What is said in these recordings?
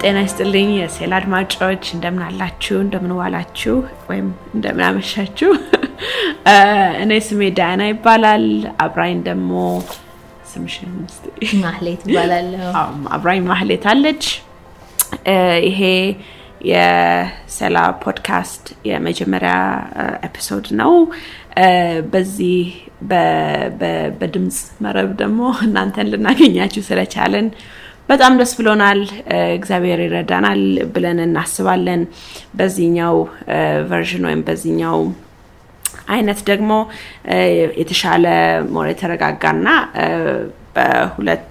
ጤና ይስጥልኝ የሰላ አድማጮች እንደምን አላችሁ እንደምን ዋላችሁ ወይም እንደምን አመሻችሁ እኔ ስሜ ዳያና ይባላል። አብራኝ ደግሞ ስምሽን ማህሌት እባላለሁ። አብራኝ ማህሌት አለች። ይሄ የሰላ ፖድካስት የመጀመሪያ episode ነው። በዚህ በድምፅ መረብ ደግሞ እናንተን ልናገኛችሁ ስለቻለን በጣም ደስ ብሎናል እግዚአብሔር ይረዳናል ብለን እናስባለን በዚህኛው version ወይም በዚህኛው አይነት ደግሞ የተሻለ more የተረጋጋና በሁለት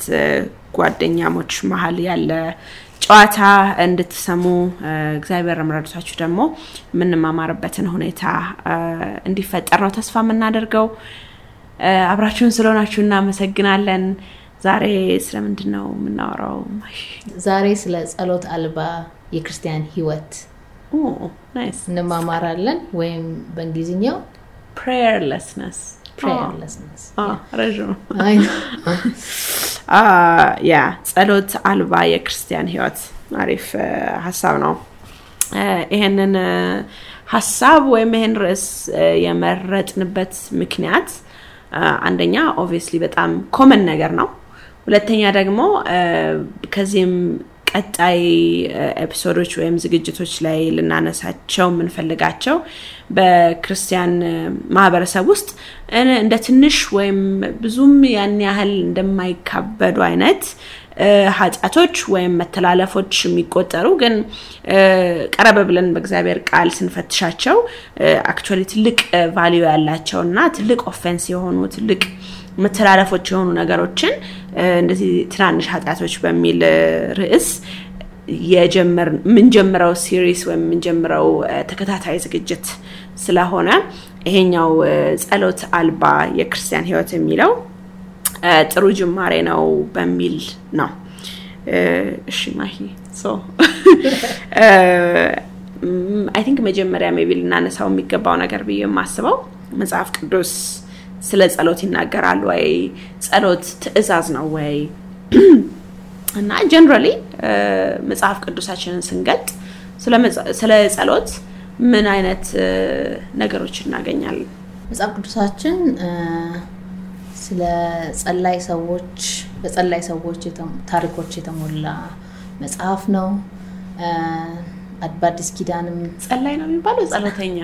ጓደኛሞች መሀል ያለ ጨዋታ እንድትሰሙ እግዚአብሔር ረድቷችሁ ደግሞ የምንማማርበትን ሁኔታ እንዲፈጠር ነው ተስፋ የምናደርገው። አብራችሁን ስለሆናችሁ እናመሰግናለን። ዛሬ ስለምንድን ነው የምናወራው? ዛሬ ስለ ጸሎት አልባ የክርስቲያን ህይወት እንማማራለን ወይም በእንግሊዝኛው ፕሬየርለስነስ ረዥም። ያ ጸሎት አልባ የክርስቲያን ህይወት። አሪፍ ሀሳብ ነው። ይሄንን ሀሳብ ወይም ይሄን ርዕስ የመረጥንበት ምክንያት አንደኛ obviously በጣም common ነገር ነው። ሁለተኛ ደግሞ ከዚህም ቀጣይ episode ኦች ወይም ዝግጅቶች ላይ ልናነሳቸው የምንፈልጋቸው በክርስቲያን ማህበረሰብ ውስጥ እንደ ትንሽ ወይም ብዙም ያን ያህል እንደማይካበዱ አይነት ኃጢአቶች ወይም መተላለፎች የሚቆጠሩ ግን ቀረበ ብለን በእግዚአብሔር ቃል ስንፈትሻቸው actually ትልቅ value ያላቸው እና ትልቅ offense የሆኑ ትልቅ መተላለፎች የሆኑ ነገሮችን እንደዚህ ትናንሽ ኃጢአቶች በሚል ርዕስ የምንጀምረው series ወይም የምንጀምረው ተከታታይ ዝግጅት ስለሆነ ይሄኛው ጸሎት አልባ የክርስቲያን ህይወት የሚለው ጥሩ ጅማሬ ነው በሚል ነው። እሺ ማሂ I think መጀመሪያ maybe ልናነሳው የሚገባው ነገር ብዬ የማስበው መጽሐፍ ቅዱስ ስለ ጸሎት ይናገራል ወይ? ጸሎት ትዕዛዝ ነው ወይ? እና generally መጽሐፍ ቅዱሳችንን ስንገልጥ ስለ ጸሎት ምን አይነት ነገሮች እናገኛለን? መጽሐፍ ቅዱሳችን ስለ ጸላይ ሰዎች በጸላይ ሰዎች ታሪኮች የተሞላ መጽሐፍ ነው። በአዲስ ኪዳንም ጸላይ ነው የሚባለው ጸሎተኛ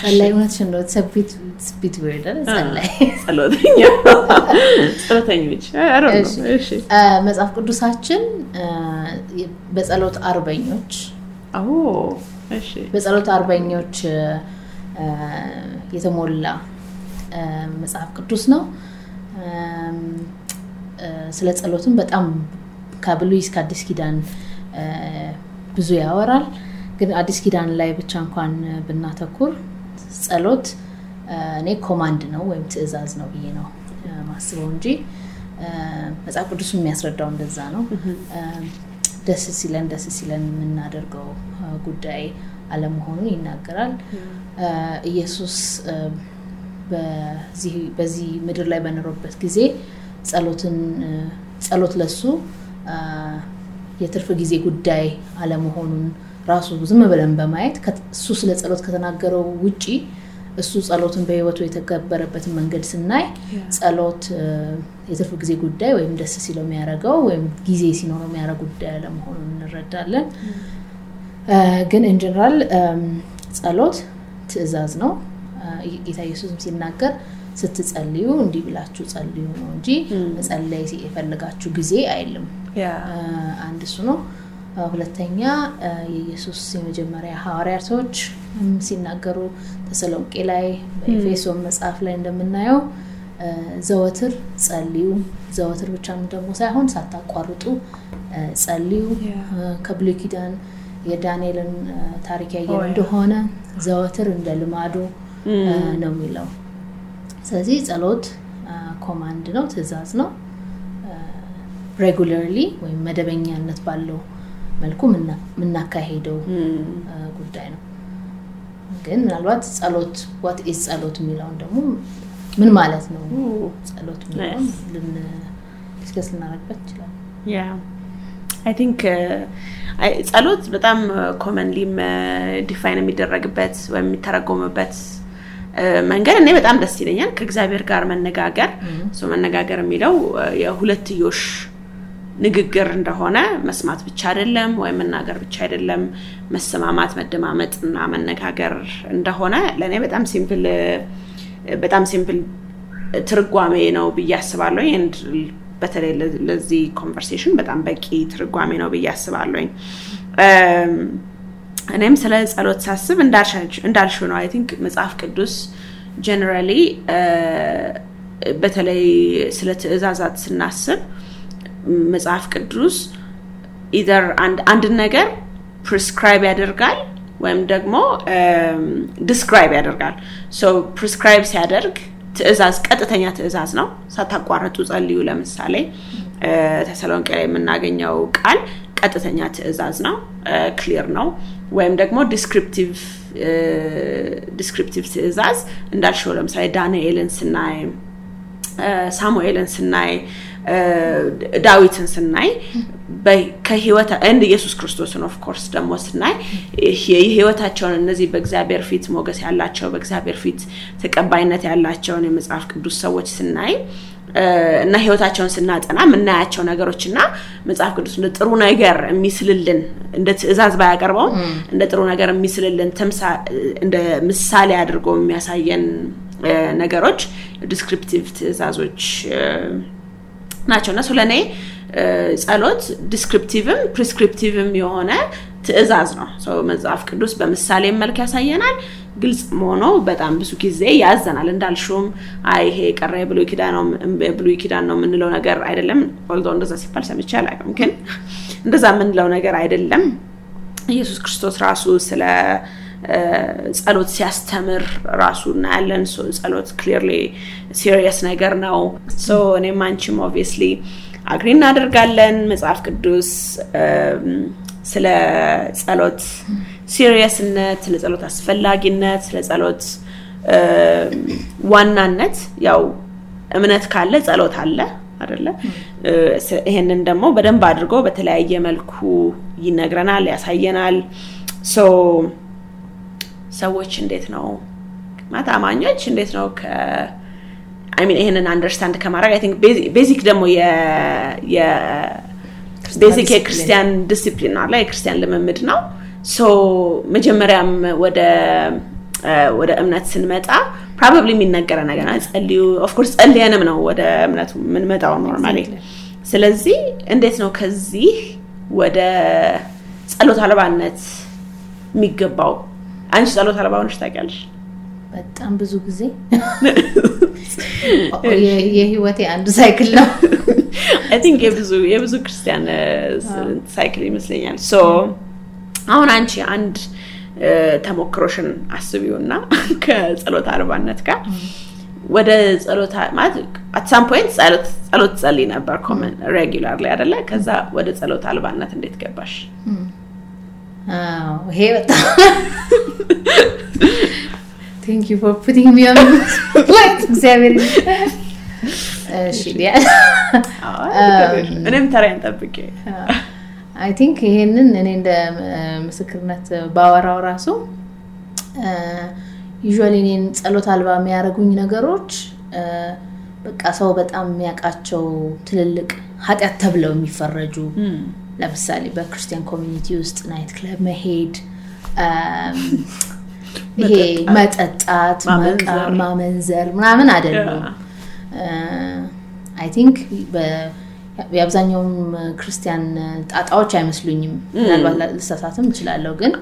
ጸላይ እውነትሽን ነው። ስፒት ወርድ ጸላይ ጸሎተኛ ጸሎተኞች መጽሐፍ ቅዱሳችን በጸሎት አርበኞች በጸሎት አርበኞች የተሞላ መጽሐፍ ቅዱስ ነው። ስለ ጸሎትም በጣም ከብሉይ እስከ አዲስ ኪዳን ብዙ ያወራል። ግን አዲስ ኪዳን ላይ ብቻ እንኳን ብናተኩር ጸሎት እኔ ኮማንድ ነው ወይም ትዕዛዝ ነው ብዬ ነው ማስበው እንጂ መጽሐፍ ቅዱሱ የሚያስረዳው እንደዛ ነው። ደስ ሲለን ደስ ሲለን የምናደርገው ጉዳይ አለመሆኑን ይናገራል። ኢየሱስ በዚህ ምድር ላይ በኖረበት ጊዜ ጸሎትን ጸሎት ለሱ የትርፍ ጊዜ ጉዳይ አለመሆኑን ራሱ ዝም ብለን በማየት እሱ ስለ ጸሎት ከተናገረው ውጪ እሱ ጸሎትን በሕይወቱ የተገበረበትን መንገድ ስናይ ጸሎት የትርፍ ጊዜ ጉዳይ ወይም ደስ ሲለው የሚያደርገው ወይም ጊዜ ሲኖረው የሚያደርግ ጉዳይ አለመሆኑን እንረዳለን። ግን ኢንጀነራል ጸሎት ትዕዛዝ ነው። ጌታ ኢየሱስም ሲናገር ስትጸልዩ እንዲህ ብላችሁ ጸልዩ ነው እንጂ መጸለይ የፈለጋችሁ ጊዜ አይልም። አንድ እሱ ነው። ሁለተኛ የኢየሱስ የመጀመሪያ ሐዋርያቶች ሲናገሩ ተሰሎንቄ ላይ በኤፌሶን መጽሐፍ ላይ እንደምናየው ዘወትር ጸልዩ፣ ዘወትር ብቻም ደግሞ ሳይሆን ሳታቋርጡ ጸልዩ። ከብሉይ ኪዳን የዳንኤልን ታሪክ ያየን. እንደሆነ ዘወትር እንደ ልማዱ ነው የሚለው። ስለዚህ ጸሎት command ነው፣ ትዕዛዝ ነው። regularly ወይም መደበኛነት ባለው መልኩ ምና- የምናካሄደው ጉዳይ ነው። ግን ምናልባት ጸሎት what is ጸሎት የሚለውን ደግሞ ምን ማለት ነው ጸሎት የሚለውን discuss ልናደርግበት እንችላለን። I think ጸሎት በጣም commonly ም define የሚደረግበት ወይም የሚተረጎምበት መንገድ እኔ በጣም ደስ ይለኛል። ከእግዚአብሔር ጋር መነጋገር እሱ መነጋገር የሚለው የሁለትዮሽ ንግግር እንደሆነ መስማት ብቻ አይደለም፣ ወይም መናገር ብቻ አይደለም፣ መሰማማት፣ መደማመጥ እና መነጋገር እንደሆነ ለእኔ በጣም simple በጣም simple ትርጓሜ ነው ብዬ አስባለሁ። በተለይ ለዚህ conversation በጣም በቂ ትርጓሜ ነው ብዬ አስባለሁኝ። እኔም ስለ ጸሎት ሳስብ እንዳልሽው ነው። I think መጽሐፍ ቅዱስ generally በተለይ ስለ ትእዛዛት ስናስብ መጽሐፍ ቅዱስ either አንድን ነገር prescribe ያደርጋል ወይም ደግሞ describe ያደርጋል። so prescribe ሲያደርግ ትእዛዝ ቀጥተኛ ትእዛዝ ነው። ሳታቋርጡ ጸልዩ። ለምሳሌ ተሰሎንቄ ላይ የምናገኘው ቃል ቀጥተኛ ትእዛዝ ነው፣ clear ነው። ወይም ደግሞ descriptive ትእዛዝ እንዳልሽው ለምሳሌ ዳንኤልን ስናይ፣ ሳሙኤልን ስናይ፣ ዳዊትን ስናይ ከህይወት and ኢየሱስ ክርስቶስን of ደግሞ ስናይ የህይወታቸውን እነዚህ በእግዚአብሔር ፊት ሞገስ ያላቸው በእግዚአብሔር ፊት ተቀባይነት ያላቸውን የመጽሐፍ ቅዱስ ሰዎች ስናይ እና ህይወታቸውን ስናጠና የምናያቸው ነገሮች እና መጽሐፍ ቅዱስ እንደ ጥሩ ነገር የሚስልልን እንደ ትእዛዝ ባያቀርበውም እንደ ጥሩ ነገር የሚስልልን እንደ ምሳሌ አድርጎ የሚያሳየን ነገሮች descriptive ትእዛዞች ናቸው እና ለእኔ ጸሎት descriptive ም prescriptive ም የሆነ ትእዛዝ ነው። መጽሐፍ ቅዱስ በምሳሌ መልክ ያሳየናል። ግልጽ ሆኖ በጣም ብዙ ጊዜ ያዘናል። እንዳልሽውም አይ ይሄ የቀረ የብሉይ ኪዳን ነው የምንለው ነገር አይደለም። although እንደዛ ሲባል ሰምቼ አላውቅም፣ ግን እንደዛ የምንለው ነገር አይደለም። ኢየሱስ ክርስቶስ ራሱ ስለ ጸሎት ሲያስተምር ራሱ እናያለን። ጸሎት clearly serious ነገር ነው። እኔም አንቺም obviously agree እናደርጋለን። መጽሐፍ ቅዱስ ስለ ጸሎት serious ነት፣ ስለ ጸሎት አስፈላጊነት፣ ስለ ጸሎት ዋናነት ያው እምነት ካለ ጸሎት አለ አይደለ? ይሄንን ደግሞ በደንብ አድርጎ በተለያየ መልኩ ይነግረናል፣ ያሳየናል። ሰዎች እንዴት ነው ማለት አማኞች እንዴት ነው ከ mean ይሄንን understand ከማድረግ I think basic ደግሞ basic የክርስቲያን ዲሲፕሊን አለ የክርስቲያን ልምምድ ነው። so መጀመሪያም ወደ ወደ እምነት ስንመጣ probably የሚነገረ ነገር ጸልዩ። of course ጸልየንም ነው ወደ እምነቱ የምንመጣው normally። ስለዚህ እንዴት ነው ከዚህ ወደ ጸሎት አልባነት የሚገባው? አንቺ ጸሎት አልባ ሆነሽ ታውቂያለሽ? በጣም ብዙ ጊዜ የህይወቴ አንዱ cycle ነው። I think የብዙ የብዙ ክርስቲያን cycle ይመስለኛል። so አሁን አንቺ አንድ ተሞክሮሽን አስቢው እና ከጸሎት አልባነት ጋር ወደ ጸሎት ማለት at some point ጸሎት ጸልይ ነበር common regular ላይ አይደለ? ከዛ ወደ ጸሎት አልባነት እንዴት ገባሽ? ይሄ በጣም thank you for putting me on light እግዚአብሔር እሺ እኔም ተራዬን ጠብቄ I think ይሄንን እኔ እንደ ምስክርነት ባወራው ራሱ usually እኔን ጸሎት አልባ የሚያደርጉኝ ነገሮች በቃ ሰው በጣም የሚያውቃቸው ትልልቅ ኃጢአት ተብለው የሚፈረጁ ለምሳሌ በክርስቲያን community ውስጥ night club መሄድ ይሄ መጠጣት፣ ማመንዘር ምናምን አይደለም። I think የአብዛኛውም ለአብዛኛውም ጣጣዎች አይመስሉኝም። ምናልባት ልሳሳትም እችላለሁ፣ ግን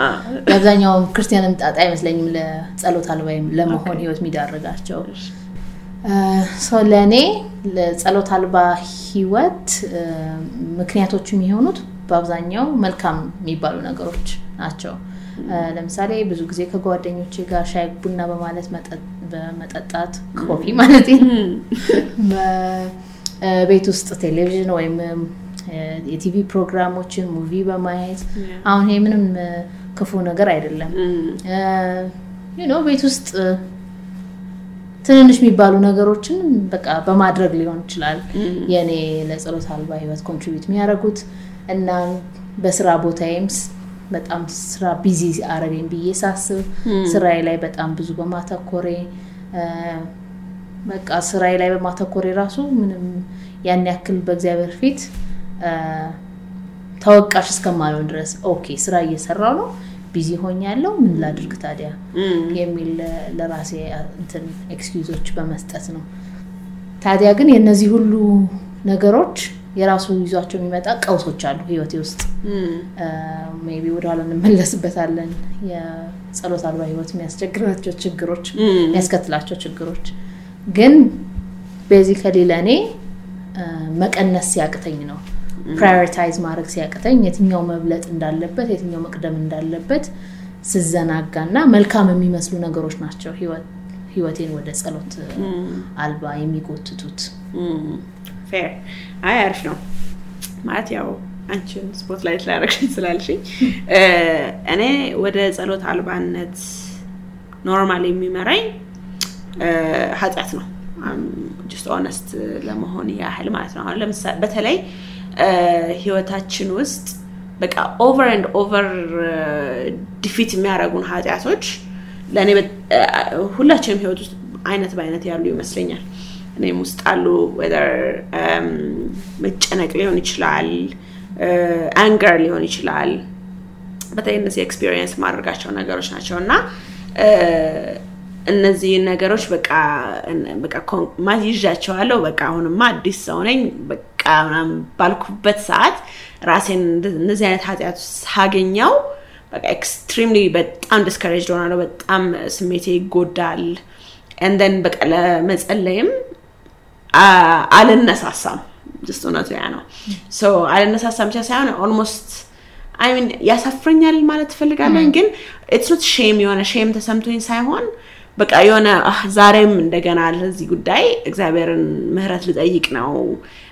የአብዛኛውም ክርስቲያንም ጣጣ አይመስለኝም ለጸሎት አልባ ለመሆን ህይወት የሚዳርጋቸው። ሰው ለእኔ ለጸሎት አልባ ህይወት ምክንያቶቹ የሚሆኑት በአብዛኛው መልካም የሚባሉ ነገሮች ናቸው። ለምሳሌ ብዙ ጊዜ ከጓደኞቼ ጋር ሻይ ቡና በማለት በመጠጣት coffee ማለት ቤት ውስጥ ቴሌቪዥን ወይም የቲቪ ፕሮግራሞችን movie በማየት አሁን ይሄ ምንም ክፉ ነገር አይደለም። you know ቤት ውስጥ ትንንሽ የሚባሉ ነገሮችን በቃ በማድረግ ሊሆን ይችላል። የእኔ ለጸሎት አልባ ህይወት contribute የሚያደርጉት። እና በስራ ቦታዬም በጣም ስራ busy አረገኝ ብዬ ሳስብ ስራዬ ላይ በጣም ብዙ በማተኮሬ በቃ ስራዬ ላይ በማተኮሬ ራሱ ምንም ያን ያክል በእግዚአብሔር ፊት ተወቃሽ እስከማልሆን ድረስ okay ስራ እየሰራው ነው busy ሆኛለሁ ምን ላድርግ ታዲያ? የሚል ለራሴ እንትን excuse ኦች በመስጠት ነው። ታዲያ ግን የእነዚህ ሁሉ ነገሮች የራሱ ይዟቸው የሚመጣ ቀውሶች አሉ ህይወቴ ውስጥ maybe ወደኋላ እንመለስበታለን። የጸሎት አልባ ህይወት የሚያስቸግራቸው ችግሮች የሚያስከትላቸው ችግሮች ግን basically ለእኔ መቀነስ ሲያቅተኝ ነው prioritize ማድረግ ሲያቅተኝ የትኛው መብለጥ እንዳለበት የትኛው መቅደም እንዳለበት ስዘናጋ እና መልካም የሚመስሉ ነገሮች ናቸው ህይወቴን ወደ ጸሎት አልባ የሚጎትቱት። fair I አሪፍ ነው። ማለት ያው አንቺን spotlight ላያደረግሽኝ ስላልሽኝ እኔ ወደ ጸሎት አልባነት normal የሚመራኝ ኃጢአት ነው። just honest ለመሆን ያህል ማለት ነው። አሁን ለምሳሌ በተለይ ህይወታችን ውስጥ በቃ over and over defeat የሚያደርጉን ኃጢአቶች ለእኔ ሁላችንም ህይወት ውስጥ አይነት በአይነት ያሉ ይመስለኛል እኔም ውስጥ አሉ whether መጨነቅ ሊሆን ይችላል anger ሊሆን ይችላል። በተለይ እነዚህ experience ማድረጋቸው ነገሮች ናቸው እና እ፣ እነዚህ ነገሮች በቃ ይዣቸዋለሁ። በቃ አሁንማ አዲስ ሰው ነኝ። በቃ ምናምን ባልኩበት ሰዓት ራሴን እነዚህ አይነት ኃጢአት ሳገኘው በቃ extremely በጣም discourage ሆናለሁ በጣም ስሜቴ ይጎዳል። እንደን በቃ ለመጸለይም አልነሳሳም። just እውነቱ ያ ነው. so አልነሳሳም ብቻ ሳይሆን almost I mean ያሳፍረኛል ማለት ትፈልጋለኝ ግን it's not shame የሆነ shame ተሰምቶኝ ሳይሆን በቃ የሆነ ዛሬም እንደገና ለዚህ ጉዳይ እግዚአብሔርን ምህረት ልጠይቅ ነው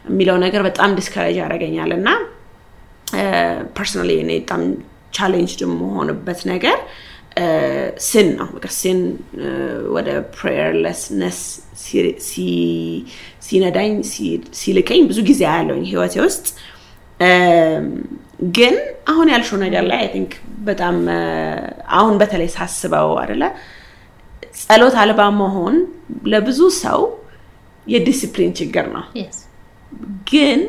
የሚለው ነገር በጣም discourage ያደርገኛል። እና personally እኔ በጣም challenge የምሆንበት ነገር sin ነው። በቃ sin ወደ prayerlessness ሲነዳኝ ሲልከኝ ብዙ ጊዜ ያለውኝ ህይወቴ ውስጥ። ግን አሁን ያልሽው ነገር ላይ I think በጣም አሁን በተለይ ሳስበው አደለ ጸሎት አልባ መሆን ለብዙ ሰው የዲሲፕሊን ችግር ነው. ግን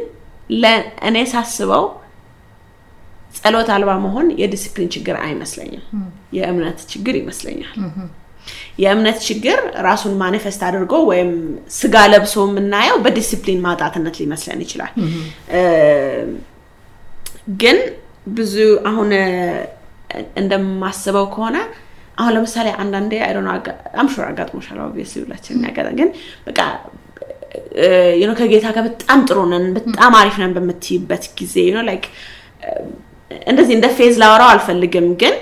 ለእኔ ሳስበው ጸሎት አልባ መሆን የዲሲፕሊን ችግር አይመስለኝም። የእምነት ችግር ይመስለኛል። የእምነት ችግር ራሱን ማኒፌስት አድርጎ ወይም ስጋ ለብሶ የምናየው በዲሲፕሊን ማጣትነት ሊመስለን ይችላል። ግን ብዙ አሁን እንደማስበው ከሆነ አሁን ለምሳሌ አንዳንዴ I am sure አጋጥሞሻል obviously ሁላችን ያጋጠ ግን በቃ ከጌታ ጋር በጣም ጥሩ ነን በጣም አሪፍ ነን በምትይበት ጊዜ like እንደዚህ እንደ ፌዝ ላወራው አልፈልግም ግን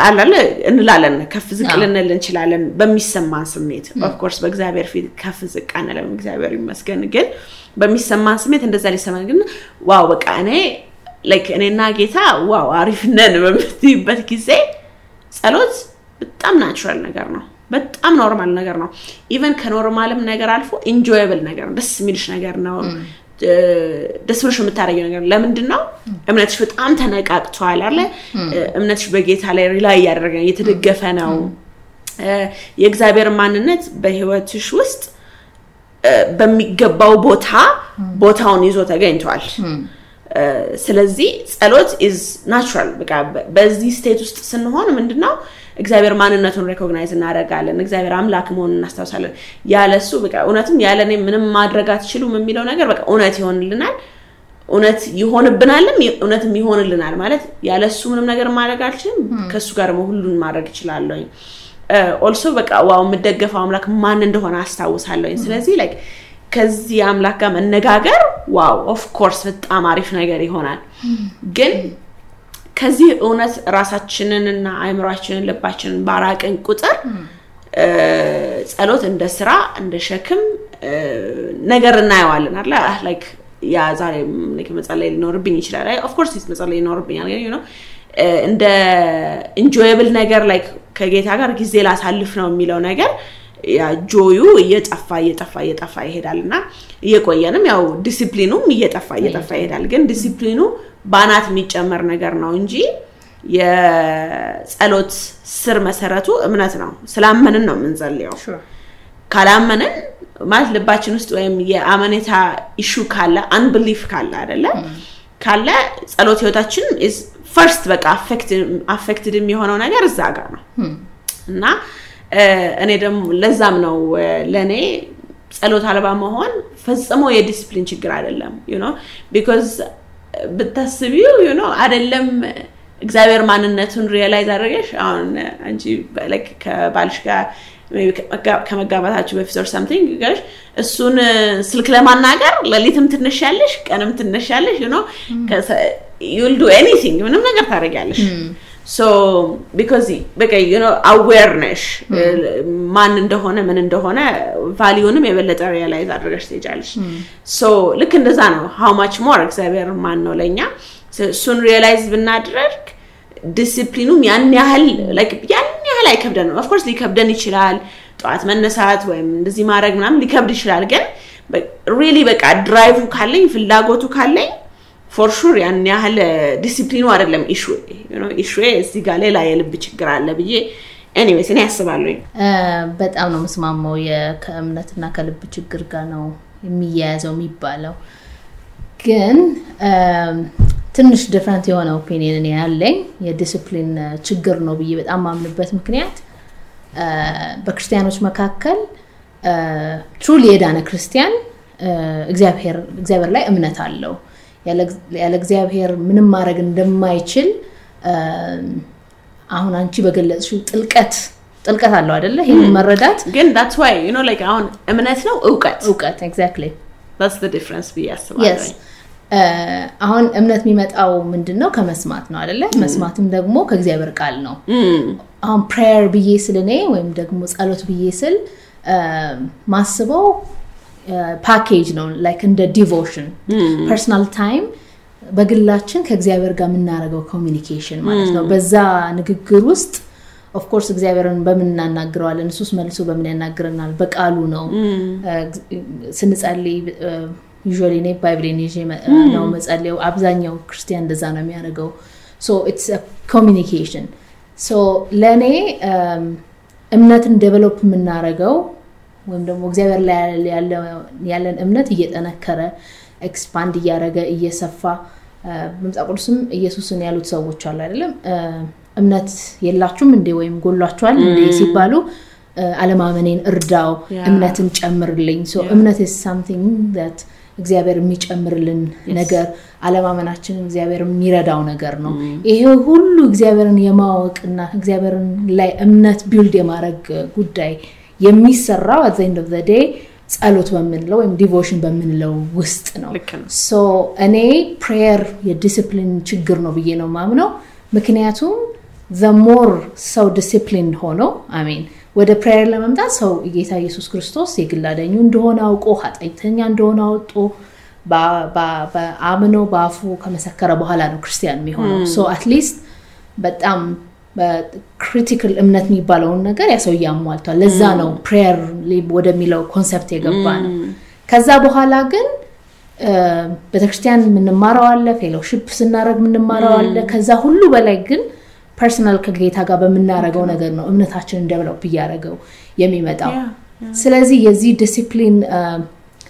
አላለ እንላለን ከፍ ዝቅ ልንል እንችላለን በሚሰማን ስሜት። of course በእግዚአብሔር ፊት ከፍ ዝቅ አንለም እግዚአብሔር ይመስገን። ግን በሚሰማን ስሜት እንደዛ ሊሰማን ግን wow በቃ እኔ like እኔና ጌታ wow አሪፍ ነን በምትይበት ጊዜ ጸሎት በጣም natural ነገር ነው። በጣም normal ነገር ነው። even ከ normal ም ነገር አልፎ enjoyable ነገር ነው። ደስ የሚልሽ ነገር ነው ደስ ብሎሽ የምታደርጊው ነገር። ለምንድን ነው እምነትሽ በጣም ተነቃቅቷል አለ እምነትሽ በጌታ ላይ rely እያደረገ ነው እየተደገፈ ነው። የእግዚአብሔር ማንነት በህይወትሽ ውስጥ በሚገባው ቦታ ቦታውን ይዞ ተገኝቷል። ስለዚህ ጸሎት is natural በቃ በዚህ state ውስጥ ስንሆን ምንድን ነው እግዚአብሔር ማንነቱን recognize እናደርጋለን እግዚአብሔር አምላክ መሆኑን እናስታውሳለን። ያለሱ በቃ እውነትም ያለ እኔ ምንም ማድረግ አትችሉም የሚለው ነገር በቃ እውነት ይሆንልናል። እውነት ይሆንብናልም እውነትም ይሆንልናል ማለት ያለሱ ምንም ነገር ማድረግ አልችልም ከእሱ ጋር ደግሞ ሁሉን ማድረግ እችላለሁኝ። Also በቃ wow የምደገፈው አምላክ ማን እንደሆነ አስታውሳለሁኝ። ስለዚህ like ከዚህ አምላክ ጋር መነጋገር wow of course በጣም አሪፍ ነገር ይሆናል። ግን ከዚህ እውነት ራሳችንንና አእምሯችንን ልባችንን ባራቅን ቁጥር ጸሎት እንደ ስራ እንደ ሸክም ነገር እናየዋለን አለ like yeah ዛሬ መጸለይ ሊኖርብኝ ይችላል? Of course መጸለይ ይኖርብኛል። ግን እ፣ እንደ enjoyable ነገር like ከጌታ ጋር ጊዜ ላሳልፍ ነው የሚለው ነገር joy ኡ እየጠፋ እየጠፋ እየጠፋ ይሄዳል እና እየቆየንም ያው ዲሲፕሊኑም እየጠፋ እየጠፋ ይሄዳል። ግን ዲሲፕሊኑ በአናት የሚጨመር ነገር ነው እንጂ የጸሎት ስር መሰረቱ እምነት ነው። ስላመንን ነው የምንጸልየው። ካላመንን ማለት ልባችን ውስጥ ወይም የአመኔታ issue ካለ unbelief ካለ አይደለ ካለ ጸሎት ህይወታችን first በቃ affected የሚሆነው ነገር እዛ ጋር ነው እና እኔ ደግሞ ለዛም ነው ለእኔ ጸሎት አልባ መሆን ፈጽሞ የዲስፕሊን ችግር አይደለም። You because ብታስቢው you አይደለም እግዚአብሔር ማንነቱን realize አድርገሽ አሁን አንቺ ከባልሽ ጋር ከመጋባታችሁ በፊት or something ጋሽ እሱን ስልክ ለማናገር ሌሊትም ትንሽ ያለሽ ቀንም ትንሽ ያለሽ you you'll do anything ምንም ነገር ታደርጊያለሽ so because በቃ you know aware ነሽ ማን እንደሆነ ምን እንደሆነ value ንም የበለጠ realize አድርገሽ ትሄጃለሽ. so ልክ እንደዛ ነው። How much more እግዚአብሔር ማን ነው ለእኛ እሱን realize ብናድረግ ዲሲፕሊኑም ያን ያህል ያን ያህል አይከብደንም። Of course ሊከብደን ይችላል። ጠዋት መነሳት ወይም እንደዚህ ማድረግ ምናምን ሊከብድ ይችላል። ግን really በቃ drive ካለኝ ፍላጎቱ ካለኝ for sure ያን ያህል ዲሲፕሊኑ አይደለም issue ው issue ው እዚህ ጋር ሌላ የልብ ችግር አለ ብዬ anyways እኔ ያስባለኝ በጣም ነው ምስማማው ከእምነትና ከልብ ችግር ጋር ነው የሚያያዘው የሚባለው። ግን ትንሽ different የሆነ opinion ያለኝ። የዲስፕሊን ችግር ነው ብዬ በጣም ማምንበት ምክንያት በክርስቲያኖች መካከል truly የዳነ ክርስቲያን እግዚአብሔር ላይ እምነት አለው ያለ እግዚአብሔር ምንም ማድረግ እንደማይችል አሁን አንቺ በገለጽሽው ጥልቀት ጥልቀት አለው አደለ ይህን መረዳት? ግን that's why you know like አሁን እምነት ነው? እውቀት? እውቀት exactly that's the difference ብዬ አስባለሁ አሁን እምነት የሚመጣው ምንድን ነው ከመስማት ነው አደለ መስማትም ደግሞ ከእግዚአብሔር ቃል ነው። አሁን prayer ብዬ ስል እኔ ወይም ደግሞ ጸሎት ብዬ ስል ማስበው ፓኬጅ ነው like እንደ devotion personal time በግላችን ከእግዚአብሔር ጋር የምናደርገው communication ማለት ነው። በዛ ንግግር ውስጥ of course እግዚአብሔርን በምን እናናግረዋለን? እሱስ መልሶ በምን ያናግረናል? በቃሉ ነው። ስንጸልይ usually እኔ Bible ኤን ይዤ ነው መጸለየው አብዛኛው ክርስቲያን እንደዛ ነው የሚያደርገው። so it's communication so ለእኔ እምነትን develop የምናደርገው ወይም ደግሞ እግዚአብሔር ላይ ያለን እምነት እየጠነከረ expand እያደረገ እየሰፋ በመጽሐፍ ቅዱስም ኢየሱስን ያሉት ሰዎች አሉ አይደለም? እምነት የላችሁም እንዴ? ወይም ጎሏችኋል እንዴ? ሲባሉ አለማመኔን እርዳው እምነትን ጨምርልኝ። እምነት something እግዚአብሔር የሚጨምርልን ነገር አለማመናችንን እግዚአብሔር የሚረዳው ነገር ነው። ይሄ ሁሉ እግዚአብሔርን የማወቅና እግዚአብሔርን ላይ እምነት build የማድረግ ጉዳይ የሚሰራው at end of day ጸሎት በምንለው ወይም devotion በምንለው ውስጥ ነው። so እኔ prayer የዲስፕሊን ችግር ነው ብዬ ነው ማምነው ምክንያቱም the more ሰው ዲስፕሊን ሆኖ I mean ወደ prayer ለመምጣት ሰው ጌታ ኢየሱስ ክርስቶስ የግል አዳኙ እንደሆነ አውቆ ኃጢአተኛ እንደሆነ አውቆ አምኖ በአፉ ከመሰከረ በኋላ ነው ክርስቲያን የሚሆነው። so at least በጣም critical እምነት የሚባለውን ነገር ያ ሰው አሟልቷል ለዛ ነው prayer ወደሚለው concept የገባ ነው። ከዛ በኋላ ግን ቤተክርስቲያን የምንማረው አለ fellowship ስናደረግ የምንማረው አለ። ከዛ ሁሉ በላይ ግን personal ከጌታ ጋር በምናደረገው ነገር ነው እምነታችንን develop እያደረገው የሚመጣው። ስለዚህ የዚህ discipline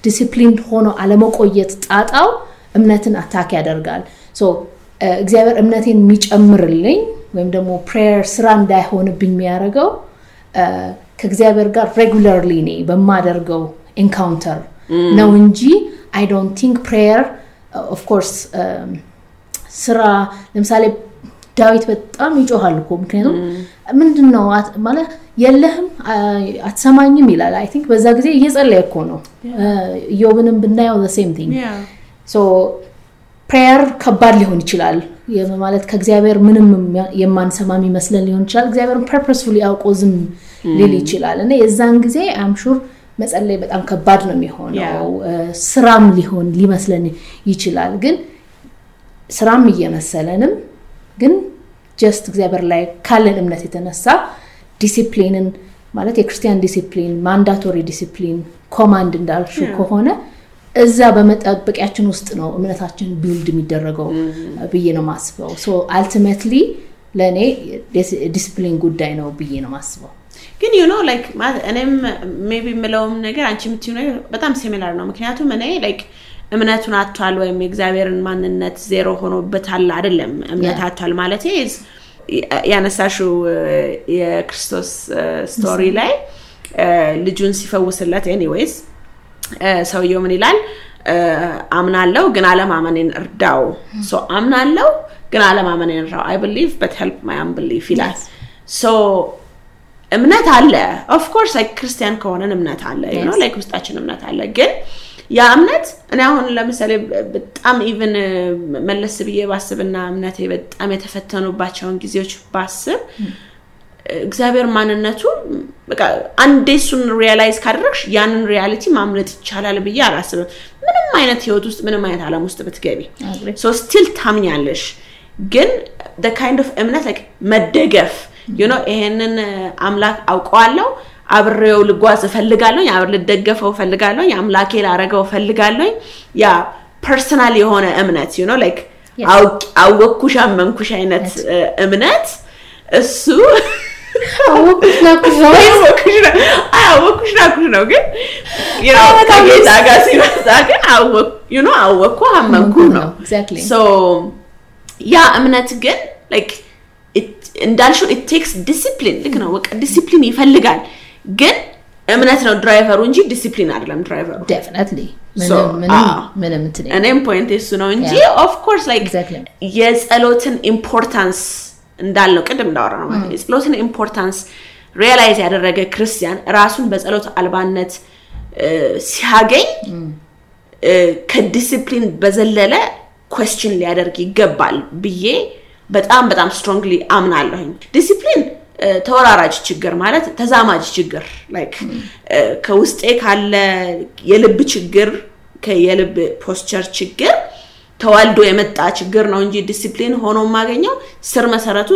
discipline ሆኖ አለመቆየት ጣጣው እምነትን attack ያደርጋል። እግዚአብሔር እምነቴን የሚጨምርልኝ ወይም ደግሞ prayer ስራ እንዳይሆንብኝ የሚያደርገው ከእግዚአብሔር ጋር regularly እኔ በማደርገው encounter ነው እንጂ I don't think prayer of course ስራ ለምሳሌ ዳዊት በጣም ይጮሃል እኮ ምክንያቱም ምንድን ነው ማለት የለህም አትሰማኝም ይላል I think በዛ ጊዜ እየጸለየ እኮ ነው። ኢዮብንም ብናየው same thing prayer ከባድ ሊሆን ይችላል ማለት ከእግዚአብሔር ምንም የማንሰማ የሚመስለን ሊሆን ይችላል። እግዚአብሔርን purposefully አውቆ ዝም ሊል ይችላል። እና የዛን ጊዜ I'm sure መጸለይ በጣም ከባድ ነው የሚሆነው። ስራም ሊሆን ሊመስለን ይችላል። ግን ስራም እየመሰለንም ግን just እግዚአብሔር ላይ ካለን እምነት የተነሳ ዲሲፕሊንን ማለት የክርስቲያን discipline mandatory discipline command እንዳልሹ ከሆነ እዛ በመጠበቂያችን ውስጥ ነው እምነታችን build የሚደረገው ብዬ ነው ማስበው። ultimately ለእኔ ዲሲፕሊን ጉዳይ ነው ብዬ ነው ማስበው። ግን you know like እኔም maybe የምለውም ነገር አንቺ የምትዩ ነገር በጣም similar ነው። ምክንያቱም እኔ like እምነቱን አጥቷል ወይም የእግዚአብሔርን ማንነት ዜሮ ሆኖበታል አይደለም። እምነት አጥቷል ማለት ያነሳሽው የክርስቶስ story ላይ ልጁን ሲፈውስለት anyways ሰውየው ምን ይላል? አምናለው ግን አለማመኔን እርዳው። አምናለው ግን አለማመኔን እርዳው። I believe but help my unbelief ይላል። እምነት አለ of course like ክርስቲያን ከሆነን እምነት አለ ነው like ውስጣችን እምነት አለ ግን ያ እምነት እኔ አሁን ለምሳሌ በጣም even መለስ ብዬ ባስብና እምነቴ በጣም የተፈተኑባቸውን ጊዜዎች ባስብ እግዚአብሔር ማንነቱ በቃ አንዴ እሱን realize ካደረግሽ ያንን reality ማምለጥ ይቻላል ብዬ አላስብም። ምንም አይነት ህይወት ውስጥ ምንም አይነት ዓለም ውስጥ ብትገቢ so still ታምኛለሽ። ግን kind of እምነት መደገፍ you know ይሄንን አምላክ አውቀዋለሁ አብሬው ልጓዝ እፈልጋለሁኝ፣ አብሬ ልደገፈው እፈልጋለሁኝ፣ አምላኬ ላረገው እፈልጋለሁኝ። ያ personal የሆነ እምነት you know like አወኩሽ አመንኩሽ አይነት እምነት እሱ አወኩሽ ናቅኩሽ ነው። ግን ከጌታ ጋር ሲመጣ ግን አወኩ አመንኩ ነው። ያ እምነት ግን like እንዳልሽው it takes discipline ልክ ነው። በቃ ዲሲፕሊን ይፈልጋል። ግን እምነት ነው driver ኡ እንጂ ዲሲፕሊን አይደለም driver ኡ። definitely እኔም point እሱ ነው እንጂ of course like የጸሎትን importance እንዳልነው ቅድም እንዳወራ ነው። ማለት የጸሎትን importance realize ያደረገ ክርስቲያን ራሱን በጸሎት አልባነት ሲያገኝ ከዲሲፕሊን በዘለለ question ሊያደርግ ይገባል ብዬ በጣም በጣም strongly አምናለሁኝ። ዲሲፕሊን ተወራራጅ ችግር ማለት ተዛማጅ ችግር like ከውስጤ ካለ የልብ ችግር የልብ posture ችግር ተዋልዶ የመጣ ችግር ነው እንጂ ዲሲፕሊን ሆኖ የማገኘው ስር መሰረቱ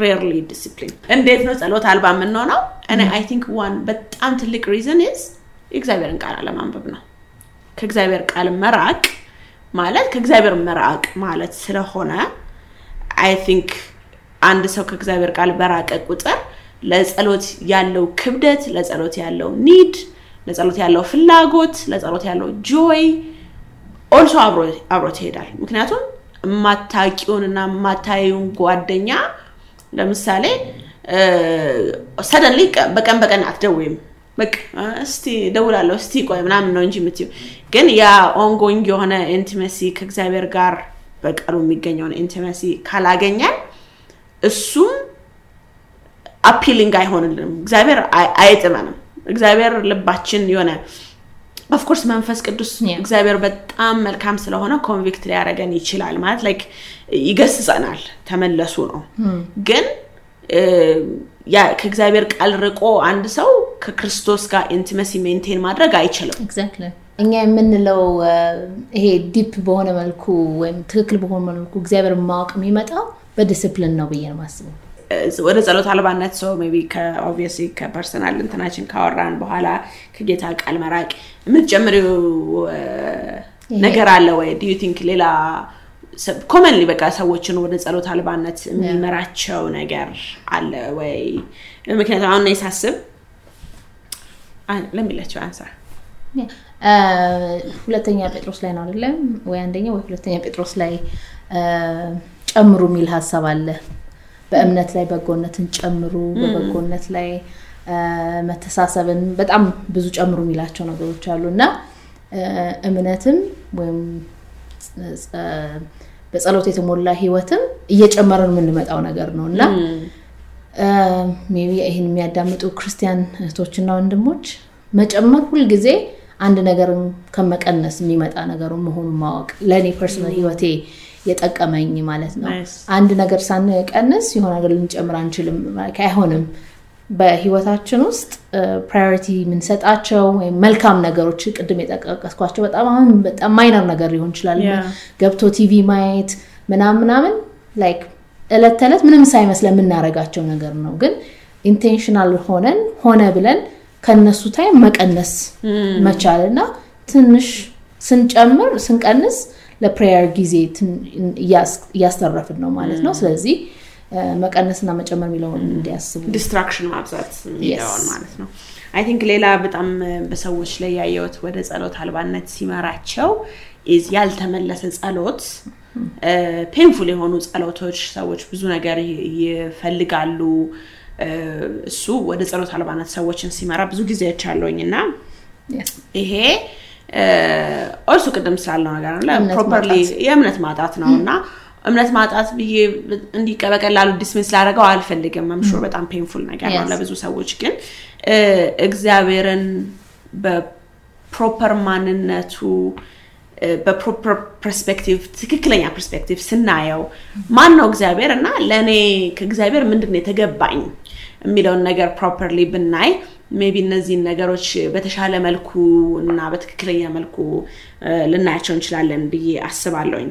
rarely discipline። እንዴት ነው ጸሎት አልባ የምንሆነው? እኔ I think one በጣም ትልቅ reason is የእግዚአብሔርን ቃል አለማንበብ ነው። ከእግዚአብሔር ቃል መራቅ ማለት ከእግዚአብሔር መራቅ ማለት ስለሆነ I think አንድ ሰው ከእግዚአብሔር ቃል በራቀ ቁጥር ለጸሎት ያለው ክብደት፣ ለጸሎት ያለው need፣ ለጸሎት ያለው ፍላጎት፣ ለጸሎት ያለው joy also አብሮት ይሄዳል። ምክንያቱም የማታውቂውንና የማታየውን ጓደኛ ለምሳሌ suddenly በቀን በቀን አትደውይም። በቃ እስቲ ደውላለሁ እስቲ ቆይ ምናምን ነው እንጂ የምትይው። ግን ያ ongoing የሆነ intimacy ከእግዚአብሔር ጋር በቃሉ የሚገኘውን intimacy ካላገኘን እሱም appealing አይሆንልንም። እግዚአብሔር አይጥመንም። እግዚአብሔር ልባችን የሆነ of course መንፈስ ቅዱስ እግዚአብሔር በጣም መልካም ስለሆነ convict ሊያደርገን ይችላል። ማለት like ይገስጸናል፣ ተመለሱ ነው። ግን ከእግዚአብሔር ቃል ርቆ አንድ ሰው ከክርስቶስ ጋር intimacy maintain ማድረግ አይችልም። እኛ የምንለው ይሄ deep በሆነ መልኩ ወይም ትክክል በሆነ መልኩ እግዚአብሔር ማወቅ የሚመጣው በዲስፕሊን ነው ብዬ ነው ማስበው። ወደ ጸሎት አልባነት ሰው be obviously ከ personal እንትናችን ካወራን በኋላ ከጌታ ቃል መራቅ የምትጨምሪው ነገር አለ ወይ? do you think ሌላ commonly በቃ ሰዎችን ወደ ጸሎት አልባነት የሚመራቸው ነገር አለ ወይ? ምክንያቱም አሁን ሳስብ ለሚላቸው answer ሁለተኛ ጴጥሮስ ላይ ነው አይደለም ወይ? አንደኛ ወይ ሁለተኛ ጴጥሮስ ላይ ጨምሩ የሚል ሀሳብ አለ። በእምነት ላይ በጎነትን ጨምሩ፣ በበጎነት ላይ መተሳሰብን፣ በጣም ብዙ ጨምሩ የሚላቸው ነገሮች አሉ። እና እምነትም ወይም በጸሎት የተሞላ ህይወትም እየጨመረን የምንመጣው ነገር ነው። እና maybe ይህን የሚያዳምጡ ክርስቲያን እህቶችና ወንድሞች መጨመር ሁልጊዜ አንድ ነገርን ከመቀነስ የሚመጣ ነገሩ መሆኑን ማወቅ ለእኔ personal ህይወቴ የጠቀመኝ ማለት ነው። አንድ ነገር ሳንቀንስ የሆነ ነገር ልንጨምር አንችልም፣ አይሆንም። በህይወታችን ውስጥ priority የምንሰጣቸው ወይም መልካም ነገሮች ቅድም የጠቀስኳቸው በጣም አሁን በጣም minor ነገር ሊሆን ይችላል። ገብቶ ቲቪ ማየት ምናምን ምናምን like እለት ተዕለት ምንም ሳይመስለን የምናደርጋቸው ነገር ነው። ግን intentional ሆነን ሆነ ብለን ከነሱ time መቀነስ መቻል እና ትንሽ ስንጨምር ስንቀንስ ለ prayer ጊዜ እያስተረፍን ነው ማለት ነው። ስለዚህ መቀነስና መጨመር የሚለውን እንዲያስቡ distraction ማብዛት የሚለውን ማለት ነው። I think ሌላ በጣም በሰዎች ላይ ያየሁት ወደ ጸሎት አልባነት ሲመራቸው ያልተመለሰ ጸሎት painful የሆኑ ጸሎቶች ሰዎች ብዙ ነገር ይፈልጋሉ። እሱ ወደ ጸሎት አልባነት ሰዎችን ሲመራ ብዙ ጊዜዎች አለውኝ እና ይሄ እርሱ ቅድም ስላለው ነገር properly የእምነት ማጣት ነው እና እምነት ማጣት ብዬ እንዲህ በቀላሉ dismiss ላደርገው አልፈልግም። I'm sure በጣም painful ነገር ነው ለብዙ ሰዎች ግን እግዚአብሔርን በ proper ማንነቱ በ proper perspective ትክክለኛ perspective ስናየው ማን ነው እግዚአብሔር እና ለእኔ ከእግዚአብሔር ምንድን ነው የተገባኝ የሚለውን ነገር properly ብናይ maybe እነዚህን ነገሮች በተሻለ መልኩ እና በትክክለኛ መልኩ ልናያቸው እንችላለን ብዬ አስባለሁኝ።